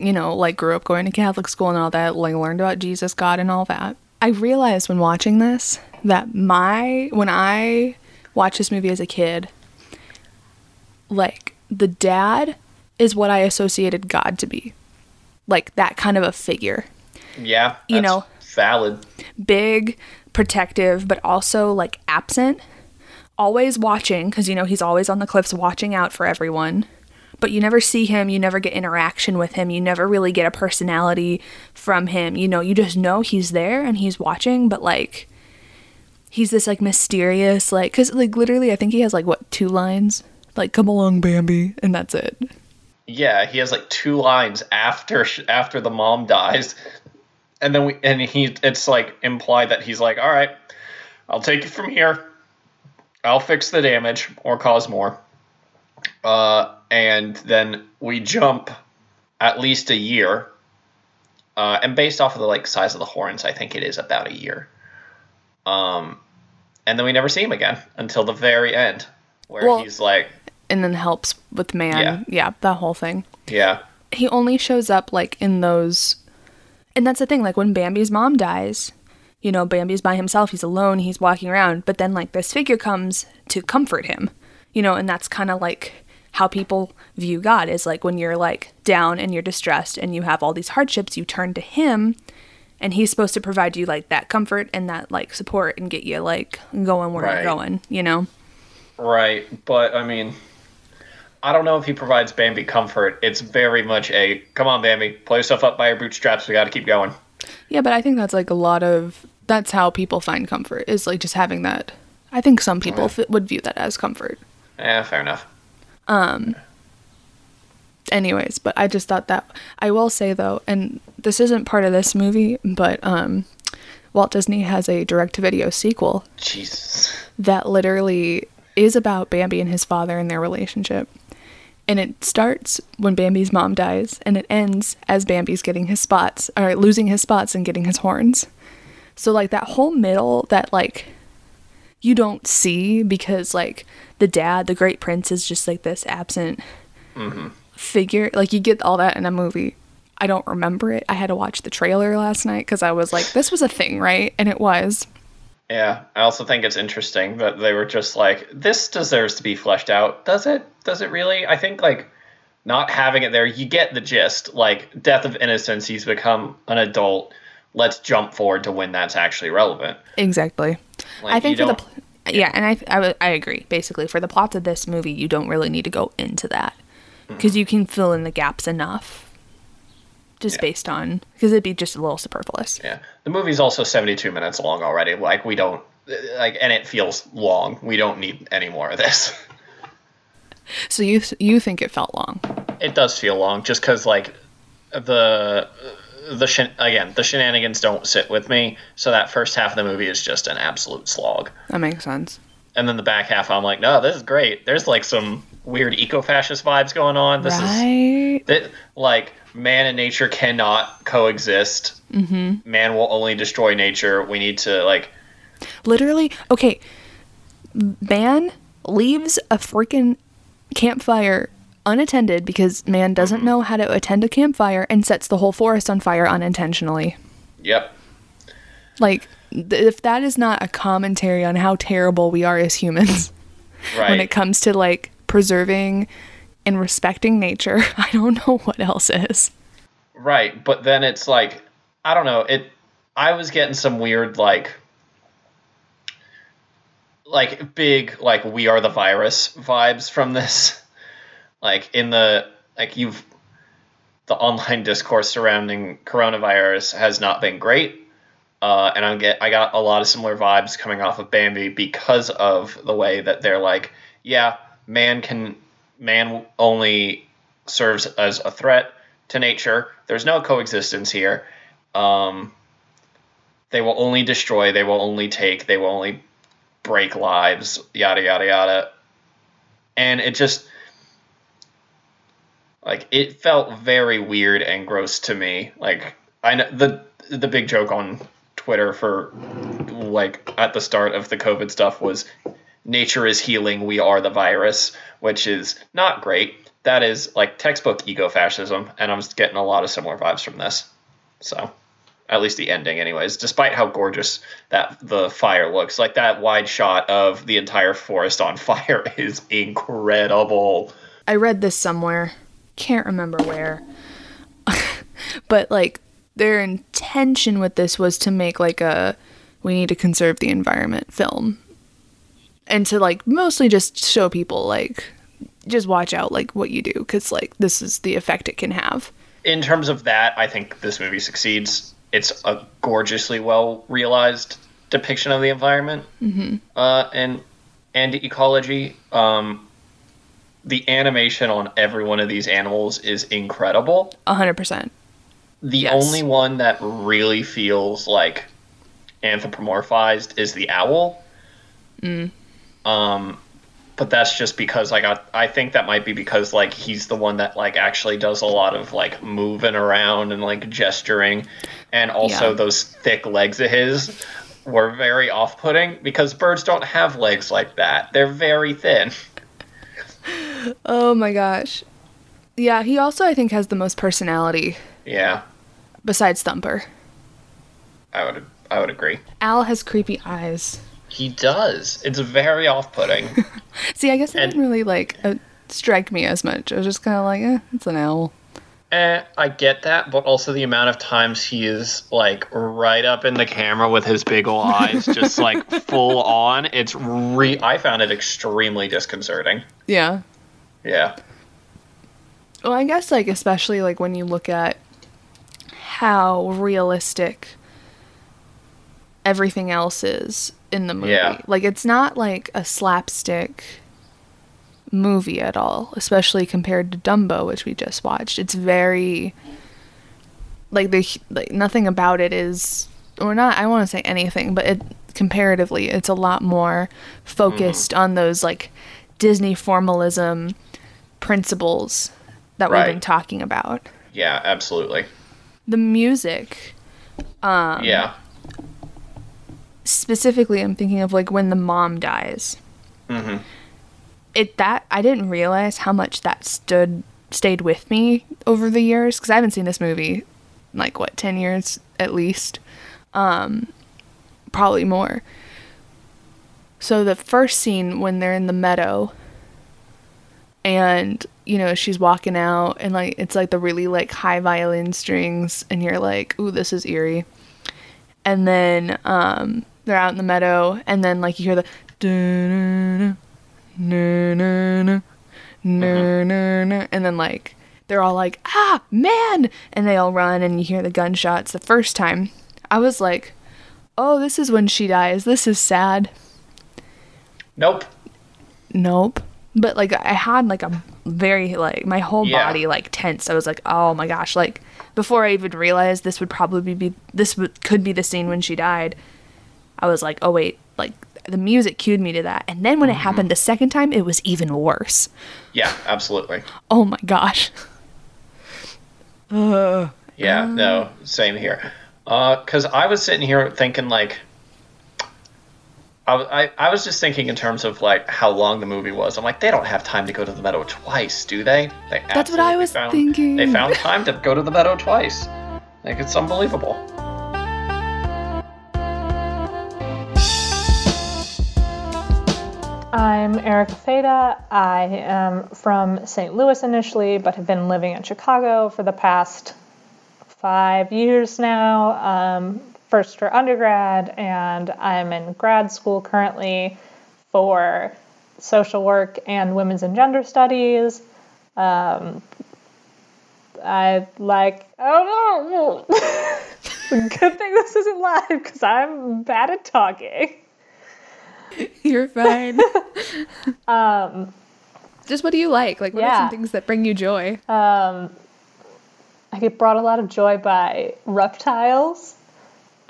You know, like grew up going to Catholic school and all that, like learned about Jesus, God and all that. I realized when watching this that my when I watched this movie as a kid, like the dad is what I associated God to be. Like that kind of a figure. Yeah. You know. Valid. big, protective, but also like absent, always watching because you know he's always on the cliffs watching out for everyone. But you never see him, you never get interaction with him, you never really get a personality from him. You know, you just know he's there and he's watching, but like he's this like mysterious, like, because like literally, I think he has like what, two lines? Like, come along, Bambi, and that's it. Yeah, he has like two lines after after the mom dies, and then we and he it's like implied that he's like, all right, I'll take it from here. I'll fix the damage or cause more. Uh, and then we jump at least a year. Uh, and based off of the like size of the horns, I think it is about a year. Um, and then we never see him again until the very end, where Well- he's like, And then helps with man. Yeah. yeah that whole thing. yeah, he only shows up like in those and that's the thing like when bambi's mom dies you know bambi's by himself he's alone he's walking around but then like this figure comes to comfort him you know and that's kind of like how people view god is like when you're like down and you're distressed and you have all these hardships you turn to him and he's supposed to provide you like that comfort and that like support and get you like going where Right. you're going you know Right, but I mean, I don't know if he provides Bambi comfort. It's very much a come on, Bambi, pull yourself up by your bootstraps. We got to keep going. Yeah, but I think that's like a lot of that's how people find comfort is like just having that. I think some people f- would view that as comfort. Yeah, fair enough. Anyways, but I just thought that I will say though, and this isn't part of this movie, but um Walt Disney has a direct to video sequel Jesus. that literally is about Bambi and his father and their relationship. And it starts when Bambi's mom dies, and it ends as Bambi's getting his spots, or losing his spots and getting his horns. So, like, that whole middle that, like, you don't see because, like, the dad, the great prince, is just like this absent mm-hmm. figure. Like, you get all that in a movie. I don't remember it. I had to watch the trailer last night because I was like, this was a thing, right? And it was. Yeah, I also think it's interesting that they were just like, this deserves to be fleshed out. Does it? Does it really? I think like not having it there, you get the gist. Like death of innocence, he's become an adult. Let's jump forward to when that's actually relevant. Exactly. Like, I think for the pl- yeah, and I, I w- I agree. Basically, for the plots of this movie, you don't really need to go into that because mm-hmm. you can fill in the gaps enough, just Yeah. based on because it'd be just a little superfluous. Yeah, the movie's also seventy-two minutes long already. Like we don't like, and it feels long. We don't need any more of this. [LAUGHS] So you you think it felt long? It does feel long, just because like the the shen- again the shenanigans don't sit with me. So that first half of the movie is just an absolute slog, That makes sense. and then the back half I'm like, no, this is great. There's like some weird eco-fascist vibes going on. This is right? that like man and nature cannot coexist. Mm-hmm. Man will only destroy nature. We need to like Literally, okay. Man leaves a freaking campfire unattended because man doesn't mm-hmm. know how to attend a campfire and sets the whole forest on fire unintentionally. yep. Like, th- if that is not a commentary on how terrible we are as humans Right. [LAUGHS] when it comes to like preserving and respecting nature, [LAUGHS] I don't know what else is. Right, but then it's like I don't know, it I was getting some weird like like big like we are the virus vibes from this. [LAUGHS] Like in the like you've the online [LAUGHS] discourse surrounding coronavirus has not been great. uh, and I get I got a lot of similar vibes coming off of Bambi because of the way that they're like, yeah, man can man only serves as a threat to nature. There's no coexistence here. Um, they will only destroy. They will only take. They will only break lives. Yada yada yada. And it just like it felt very weird and gross to me. Like I know the the big joke on Twitter for like at the start of the COVID stuff was nature is healing, we are the virus, which is not great. That is like textbook eco fascism, and I'm getting a lot of similar vibes from this. So, at least the ending, anyways. Despite how gorgeous that the fire looks, like that wide shot of the entire forest on [LAUGHS] fire is incredible. I read this somewhere. Can't remember where. [LAUGHS] but like their intention with this was to make like a we need to conserve the environment film. And to like mostly just show people like just watch out like what you do cuz like this is the effect it can have. In terms of that, I think this movie succeeds. It's a gorgeously well realized depiction of the environment Mm-hmm. uh, and and ecology. Um, the animation on every one of these animals is incredible. 100%. The Yes. only one that really feels like anthropomorphized is the owl. Mm. Um, but that's just because like I, I think that might be because like he's the one that like actually does a lot of like moving around and like gesturing, and also Yeah. those thick legs of his were very off-putting because birds don't have legs like that. They're very thin. [LAUGHS] Oh my gosh. Yeah, he also I think has the most personality Yeah, besides Thumper. I would I would agree. Al has creepy eyes. He does. It's very off-putting. [LAUGHS] See, I guess it And- didn't really like uh, strike me as much. I was just kind of like, eh, it's an owl. Eh, I get that, but also the amount of times he is like right up in the camera with his big ol' eyes, just like [LAUGHS] full on. It's re. I found it extremely disconcerting. Yeah. Yeah. Well, I guess like especially like when you look at how realistic everything else is in the movie. Yeah. Like it's not like a slapstick movie at all, especially compared to Dumbo, which we just watched. It's very like the like nothing about it is or not I want to say anything, but it comparatively it's a lot more mm-hmm. focused on those like Disney formalism principles that we've been talking about. Yeah, absolutely. The music um yeah. specifically I'm thinking of like when the mom dies. hmm It that I didn't realize how much that stood stayed with me over the years cuz I haven't seen this movie in, like what 10 years at least. Um probably more. So the first scene when they're in the meadow and you know she's walking out and like it's like the really like high violin strings and you're like ooh this is eerie. And then um they're out in the meadow and then like you hear the dun-dun-dun, and then like they're all like ah man! and they all run and you hear the gunshots the first time. I was like oh this is when she dies. This is sad. Nope. Nope. But like I had like a very like my whole Yeah. body like tense. I was like, "Oh my gosh!" Like before I even realized this would probably be this would, could be the scene when she died. I was like, "Oh wait!" Like the music cued me to that, and then when it happened the second time, it was even worse. Yeah, absolutely. Oh my gosh! Uh, [SIGHS] Yeah, no, same here. Because I was sitting here thinking, like, I, w- I, I was just thinking in terms of, like, how long the movie was. I'm like, they don't have time to go to the meadow twice, do they? they That's what I was found, thinking. They found time to go to the meadow twice. Like, it's unbelievable. I'm Erica Feda. I am from St. Louis initially, but have been living in Chicago for the past five years now. Um, first for undergrad, and I'm in grad school currently for social work and women's and gender studies. Um, I like, I don't know. Good thing this isn't live because I'm bad at talking. You're fine. [LAUGHS] Um, Just what do you like? Like, what are some things that bring you joy? um, I get brought a lot of joy by reptiles.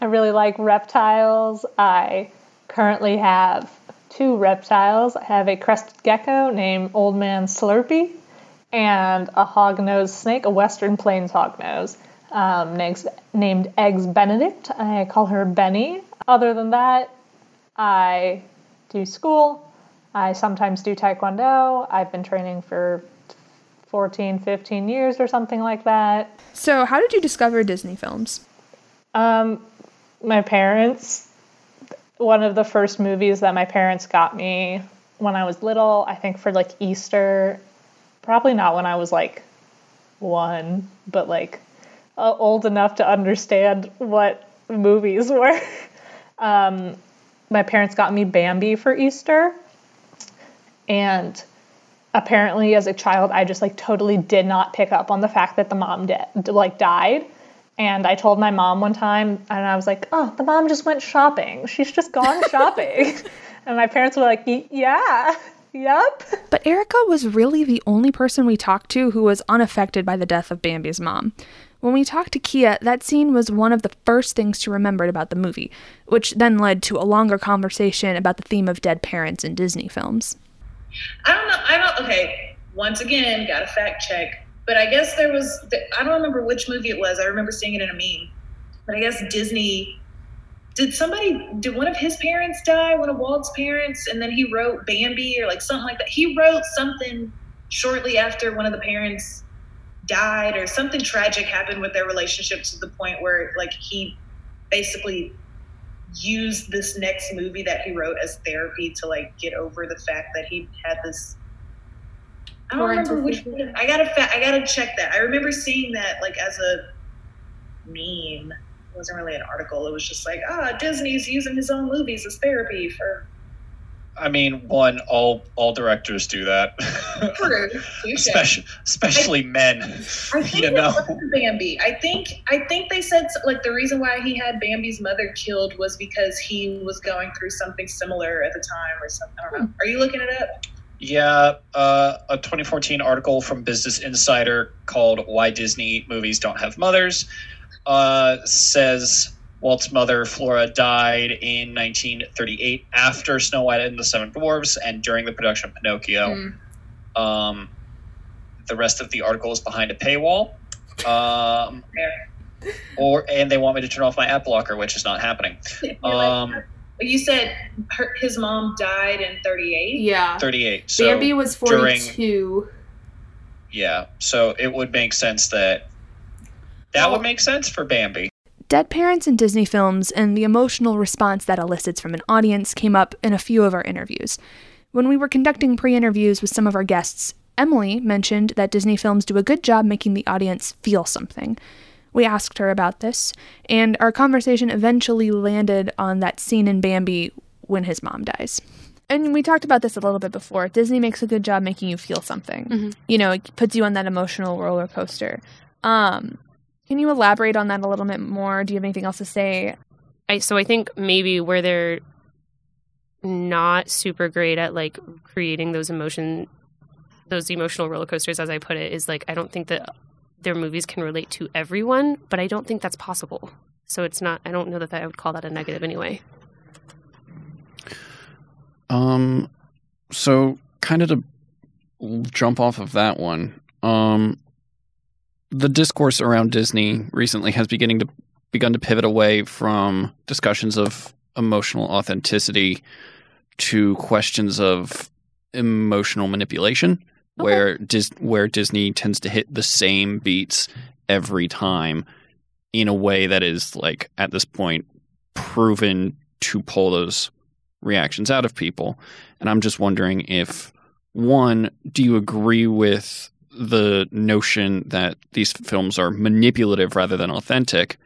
I really like reptiles. I currently have two reptiles. I have a crested gecko named Old Man Slurpee and a hognose snake, a Western Plains hognose, um, named, named Eggs Benedict. I call her Benny. Other than that, I do school. I sometimes do taekwondo. I've been training for 14, 15 years or something like that. So, how did you discover Disney films? Um, my parents, one of the first movies that my parents got me when I was little, I think for like Easter, probably not when I was like one, but like uh, old enough to understand what movies [LAUGHS] were. um, my parents got me Bambi for Easter. And apparently as a child I just like totally did not pick up on the fact that the mom did like died. And I told my mom one time and I was like, "Oh, the mom just went shopping. She's just gone [LAUGHS] shopping." and my parents were like, "Yeah. Yep." But Erica was really the only person we talked to who was unaffected by the death of Bambi's mom. When we talked to Kia, that scene was one of the first things she remembered about the movie, which then led to a longer conversation about the theme of dead parents in Disney films. I don't know. I don't. Okay. Once again, got to fact check. But I guess there was. I don't remember which movie it was. I remember seeing it in a meme. But I guess Disney. Did somebody? Did one of his parents die? One of Walt's parents, and then he wrote Bambi or like something like that. He wrote something shortly after one of the parents died, or something tragic happened with their relationship to the point where like he basically used this next movie that he wrote as therapy to like get over the fact that he had this I don't remember which one. I gotta fa- I gotta check that. I remember seeing that like as a meme. It wasn't really an article. It was just like, ah, Disney's using his own movies as therapy for I mean, one, all all directors do that, True. [LAUGHS] Touche. especially especially men. I think [LAUGHS] You it know, was Bambi. I think I think they said like the reason why he had Bambi's mother killed was because he was going through something similar at the time or something. I don't know. Are you looking it up? Yeah, uh, a 2014 article from Business Insider called "Why Disney Movies Don't Have Mothers" uh, says Walt's mother Flora died in 1938 after Snow White and the Seven Dwarfs and during the production of Pinocchio. Hmm. Um, the rest of the article is behind a paywall. Um, or and they want me to turn off my ad blocker, which is not happening. [LAUGHS] Um, you said her, his mom died in 38. Yeah. 38. So Bambi was during- 42. yeah, so it would make sense that that Well- would make sense for Bambi. Dead parents in Disney films and the emotional response that elicits from an audience came up in a few of our interviews. When we were conducting pre interviews with some of our guests, Emily mentioned that Disney films do a good job making the audience feel something. We asked her about this, and our conversation eventually landed on that scene in Bambi when his mom dies. And we talked about this a little bit before. Disney makes a good job making you feel something. You know, it puts you on that emotional roller coaster. Um, can you elaborate on that a little bit more? Do you have anything else to say? I so I think maybe where they're not super great at like creating those emotion those emotional roller coasters as I put it is like I don't think that their movies can relate to everyone, but I don't think that's possible. So it's not I don't know that, that I would call that a negative anyway. Um, so kind of to jump off of that one, um, the discourse around Disney recently has beginning to begun to pivot away from discussions of emotional authenticity to questions of emotional manipulation, where Dis- where Disney tends to hit the same beats every time in a way that is like at this point proven to pull those reactions out of people. And I'm just wondering if one, do you agree with the notion that these films are manipulative rather than authentic?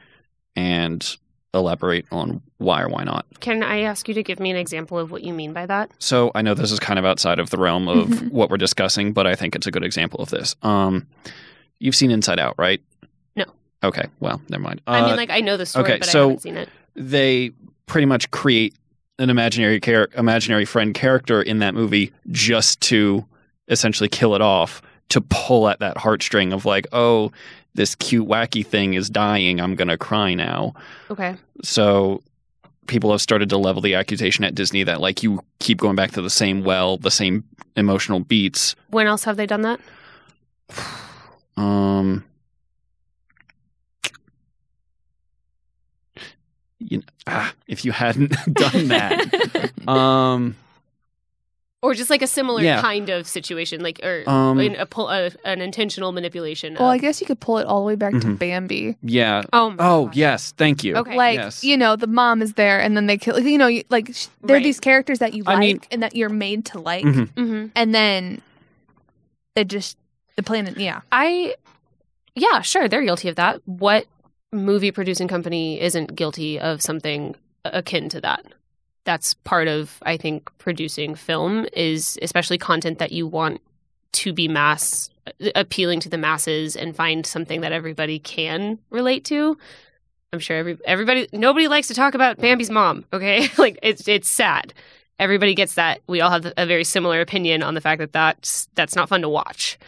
And elaborate on why or why not. Can I ask you to give me an example of what you mean by that? So I know this is kind of outside of the realm of Mhm. what we're discussing, but I think it's a good example of this. Um, you've seen Inside Out, right? No. Okay, well, never mind. I mean, Uh, like I know the story, okay, but so- I haven't seen it. they pretty much create an imaginary char- imaginary friend character in that movie just to essentially kill it off to pull at that heartstring of like oh this cute wacky thing is dying i'm gonna cry now Okay. so people have started to level the accusation at disney that like you keep going back to the same well the same emotional beats When else have they done that? [SIGHS] um you know, ah, if you hadn't [LAUGHS] done that [LAUGHS] um or just like a similar Yeah. kind of situation, like or Um, in a, pull- a, an intentional manipulation. Well, of, I guess you could pull it all the way back to Mhm. Bambi. yeah Oh, oh gosh. yes thank you Okay. Like Yes. you know, the mom is there, and then they kill. You know, you, like sh- they're Right. these characters that you I like mean- and that you're made to like, Mhm. hmm and then they just the planet. Yeah, I, yeah, sure, they're guilty of that. What movie producing company isn't guilty of something akin to that? That's part of, I think, producing film is especially content that you want to be mass appealing to the masses and find something that everybody can relate to. I'm sure every everybody nobody likes to talk about Bambi's mom, okay? [LAUGHS] like it's it's sad. Everybody gets that. We all have a very similar opinion on the fact that that's that's not fun to watch.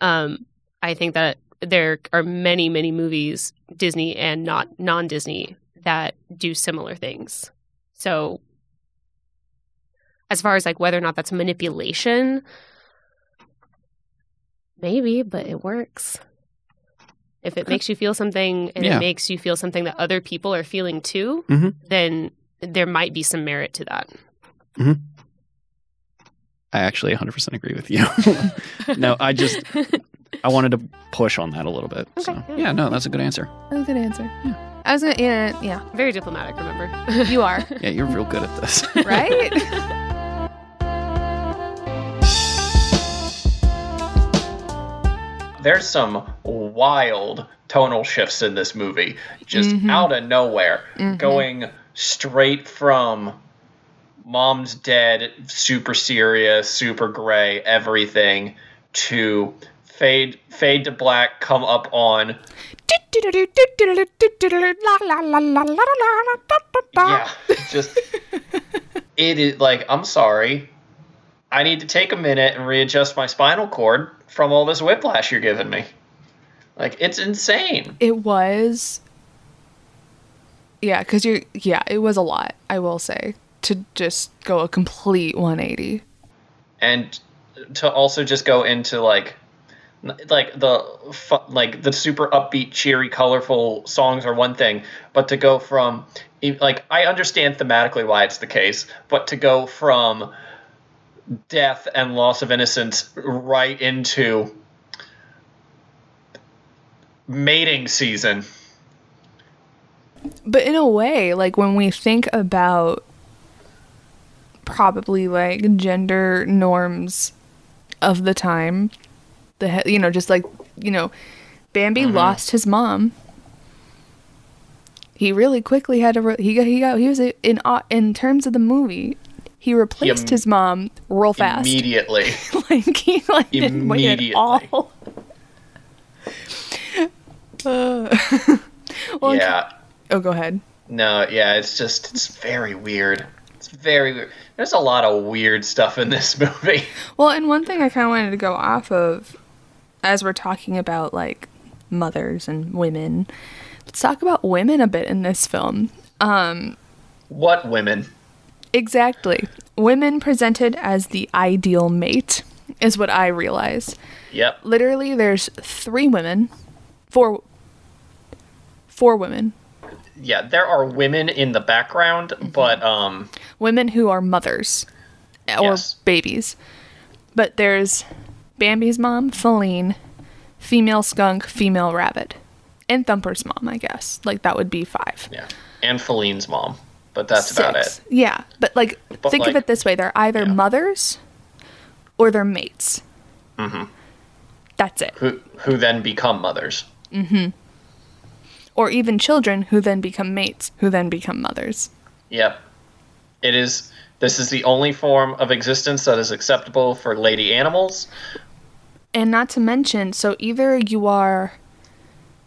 Um, I think that there are many, many movies, Disney and not non Disney, that do similar things. So, as far as like whether or not that's manipulation, maybe, but it works. If it makes you feel something and Yeah. it makes you feel something that other people are feeling too, Mhm. then there might be some merit to that. i actually 100% agree with you [LAUGHS] no i just i [LAUGHS] wanted to push on that a little bit so Okay. yeah no that's a good answer that's a good answer. I was gonna, yeah, yeah, Very diplomatic, remember? you [LAUGHS] are yeah you're real good at this right. There's some wild tonal shifts in this movie, just Mhm. out of nowhere, Mhm. going straight from mom's dead, super serious, super gray, everything, to fade fade to black, come up on [LAUGHS] yeah, just it is like I'm sorry. I need to take a minute and readjust my spinal cord from all this whiplash you're giving me. Like it's insane. It was. Yeah, because you're. Yeah, it was a lot, I will say, to just go a complete 180. And to also just go into like like the like the super upbeat cheery colorful songs are one thing but to go from like i understand thematically why it's the case but to go from death and loss of innocence right into mating season But in a way, like when we think about probably like gender norms of the time, the he- you know just like you know, Bambi lost his mom. He really quickly had to. Re- he got. He got. He was a- in uh, in terms of the movie. He replaced im- his mom real fast. immediately [LAUGHS] like he like didn't wait at Immediately. all. Uh, [LAUGHS] well, yeah Oh, go ahead. no yeah it's just it's very weird it's very weird there's a lot of weird stuff in this [LAUGHS] movie Well, and one thing I kind of wanted to go off of as we're talking about like mothers and women, let's talk about women a bit in this film. Um, what women exactly. Women presented as the ideal mate is what I realize. yep Literally, there's three women, four, four women, yeah there are women in the background but um women who are mothers or Yes. babies. But there's Bambi's mom, Faline, female skunk, female rabbit, and Thumper's mom, I guess. Like that would be five. yeah and Faline's mom but that's about it Yeah, but like But, think of it this way: they're either Yeah. mothers or they're mates. Mhm. That's it. who who then become mothers Mm-hmm. Or even children who then become mates, who then become mothers. Yep. It is. This is the only form of existence that is acceptable for lady animals. And not to mention, so either you are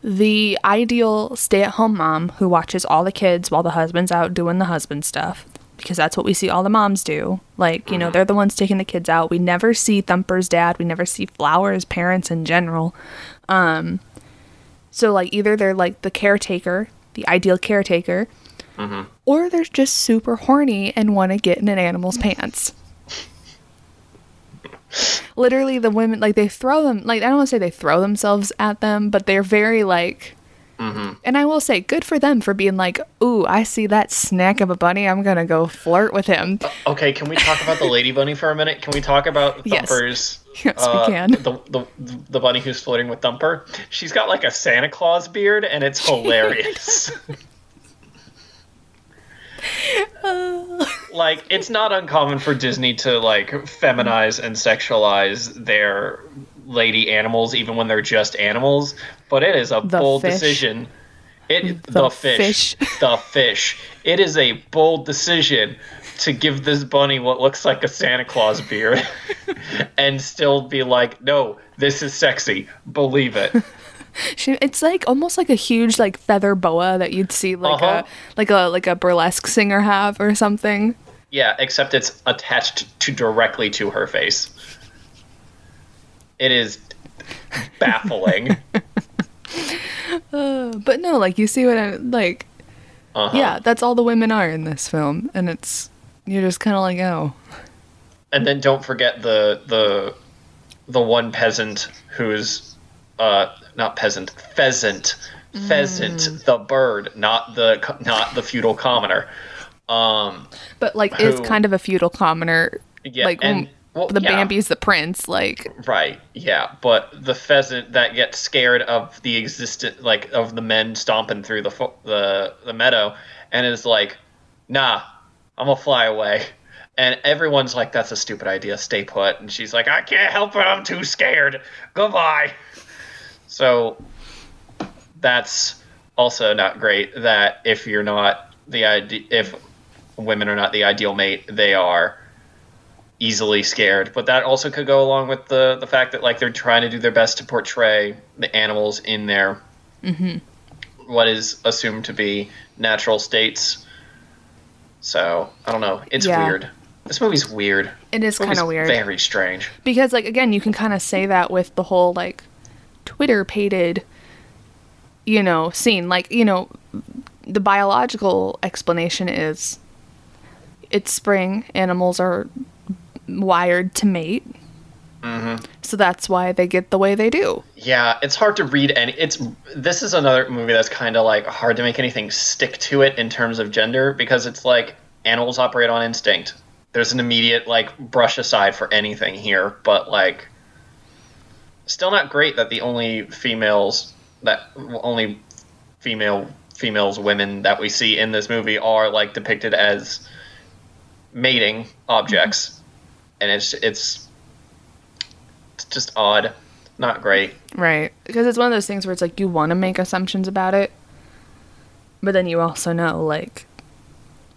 the ideal stay-at-home mom who watches all the kids while the husband's out doing the husband stuff because that's what we see all the moms do. Like, you know, they're the ones taking the kids out. We never see Thumper's dad. We never see Flower's parents in general. Um, so, like, either they're like the caretaker, the ideal caretaker, or they're just super horny and want to get in an animal's pants. Literally, the women, like, they throw them, like, I don't want to say they throw themselves at them, but they're very, like, and I will say, good for them for being like, ooh, I see that snack of a bunny. I'm going to go flirt with him. Okay, can we talk about the lady bunny for a minute? Can we talk about [LAUGHS] Thumper's? [LAUGHS] Yes, we uh, can. The, the the bunny who's flirting with Thumper. She's got like a Santa Claus beard, and it's [LAUGHS] hilarious. [LAUGHS] like it's not uncommon for Disney to like feminize and sexualize their lady animals, even when they're just animals. But it is a The bold fish. decision. It The the, fish, fish. [LAUGHS] the fish. It is a bold decision to give this bunny what looks like a Santa Claus beard, [LAUGHS] and still be like, no, this is sexy. Believe it. [LAUGHS] She, it's like almost like a huge like feather boa that you'd see like Uh-huh. a like a like a burlesque singer have or something. Yeah, except it's attached to directly to her face. It is baffling. [LAUGHS] Uh, but no, like you see what I like. Uh-huh. Yeah, that's all the women are in this film, and it's you're just kind of like, oh, And then don't forget the the the one peasant who's uh not peasant pheasant pheasant the bird not the not the feudal commoner. Um but like is kind of a feudal commoner. yeah like and well, the yeah, Bambi's the prince. Like right yeah but the pheasant that gets scared of the existent like of the men stomping through the the the meadow and is like nah i'm gonna fly away. And everyone's like that's a stupid idea stay put. And she's like i can't help it i'm too scared. Goodbye so that's also not great that if you're not the ide- if women are not the ideal mate they are easily scared. But that also could go along with the the fact that like they're trying to do their best to portray the animals in their mm-hmm. what is assumed to be natural states. So i don't know. It's Yeah. weird. This movie's weird. It is kind of weird. very strange. Because like again you can kind of say that with the whole like twitterpated you know scene like you know the biological explanation is it's spring animals are wired to mate mm-hmm. so that's why they get the way they do Yeah, it's hard to read any. It's this is another movie that's kind of like hard to make anything stick to it in terms of gender because it's like animals operate on instinct. There's an immediate like brush aside for anything here, but like still not great that the only females that only female females women that we see in this movie are like depicted as mating objects, and it's it's it's just odd, not great. right because it's one of those things where it's like you want to make assumptions about it but then you also know like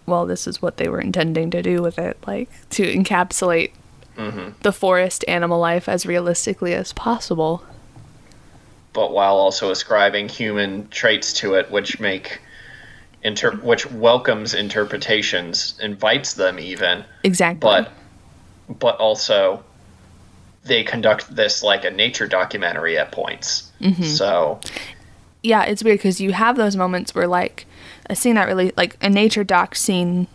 well this is what they were intending to do with it like to encapsulate Mm-hmm. the forest animal life as realistically as possible. But while also ascribing human traits to it, which make inter- which welcomes interpretations, invites them even, exactly. But but also they conduct this like a nature documentary at points. Mm-hmm. So yeah, it's weird because you have those moments where like a scene that really like a nature doc scene,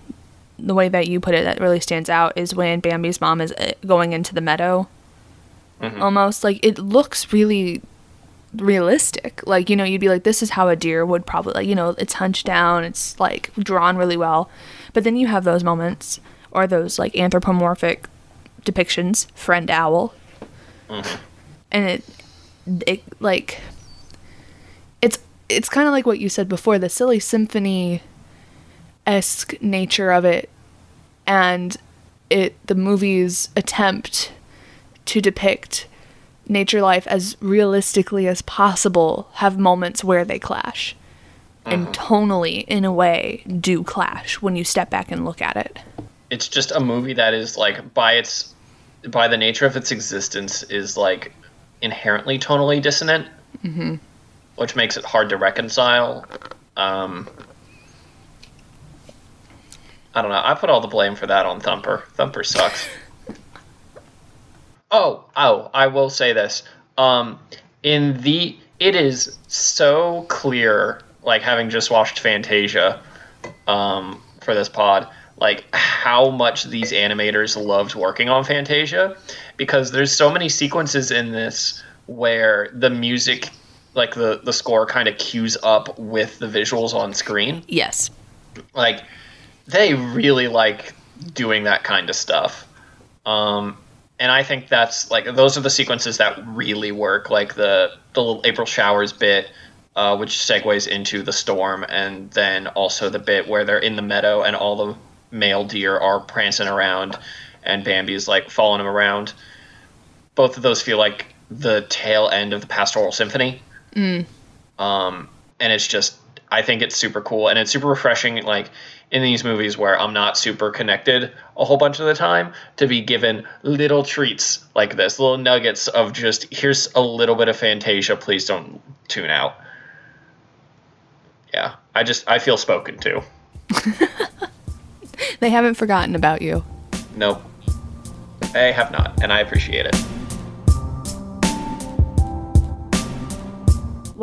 the way that you put it that really stands out is when Bambi's mom is uh, going into the meadow. Almost like it looks really realistic. Like you know, you'd be like, this is how a deer would probably like you know, it's hunched down, it's like drawn really well. But then you have those moments or those like anthropomorphic depictions, friend owl, and it it like it's it's kind of like what you said before the silly symphony esque nature of it and it the movie's attempt to depict nature life as realistically as possible have moments where they clash and tonally in a way do clash when you step back and look at it. It's just a movie that is like by its by the nature of its existence is like inherently tonally dissonant which makes it hard to reconcile. Um, I don't know. I put all the blame for that on Thumper. Thumper sucks. oh, oh, I will say this. Um, in the it is so clear, like having just watched Fantasia, um, for this pod, like how much these animators loved working on Fantasia, because there's so many sequences in this where the music, like the the score, kind of cues up with the visuals on screen Yes. like they really like doing that kind of stuff. Um and i think that's like those are the sequences that really work like the the little april showers bit uh, which segues into the storm and then also the bit where they're in the meadow and all the male deer are prancing around and bambi's like following them around. Both of those feel like the tail end of the pastoral symphony. Um, and it's just I think it's super cool and it's super refreshing like in these movies where I'm not super connected a whole bunch of the time to be given little treats like this, little nuggets of just here's a little bit of Fantasia, please don't tune out. Yeah, I just I feel spoken to. [LAUGHS] They haven't forgotten about you. Nope. They have not, and I appreciate it.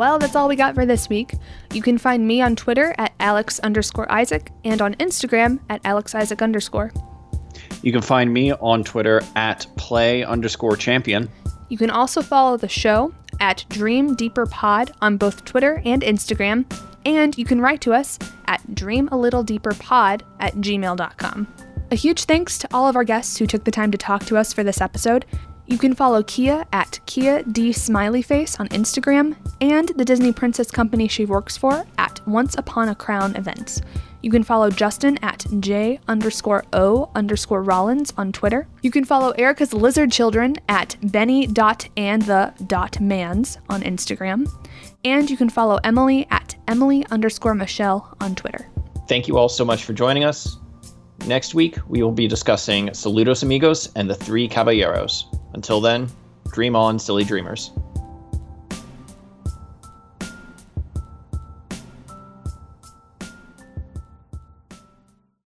Well, that's all we got for this week. You can find me on Twitter at Alex underscore Isaak and on Instagram at Alex Isaak underscore. You can find me on Twitter at play underscore champion. You can also follow the show at Dream Deeper Pod on both Twitter and Instagram, and you can write to us at dreamalittledeeperpod at gmail.com. A huge thanks to all of our guests who took the time to talk to us for this episode. You can follow Kia at Kia D Smileyface on Instagram and the Disney Princess Company she works for at Once Upon a Crown Events. You can follow Justin at J underscore O underscore Rollins on Twitter. You can follow Erica's Lizard Children at Benny dot and the dot mans on Instagram. And you can follow Emily at Emily underscore Michelle on Twitter. Thank you all so much for joining us. Next week, we will be discussing Saludos Amigos and the Three Caballeros. Until then, dream on, silly dreamers.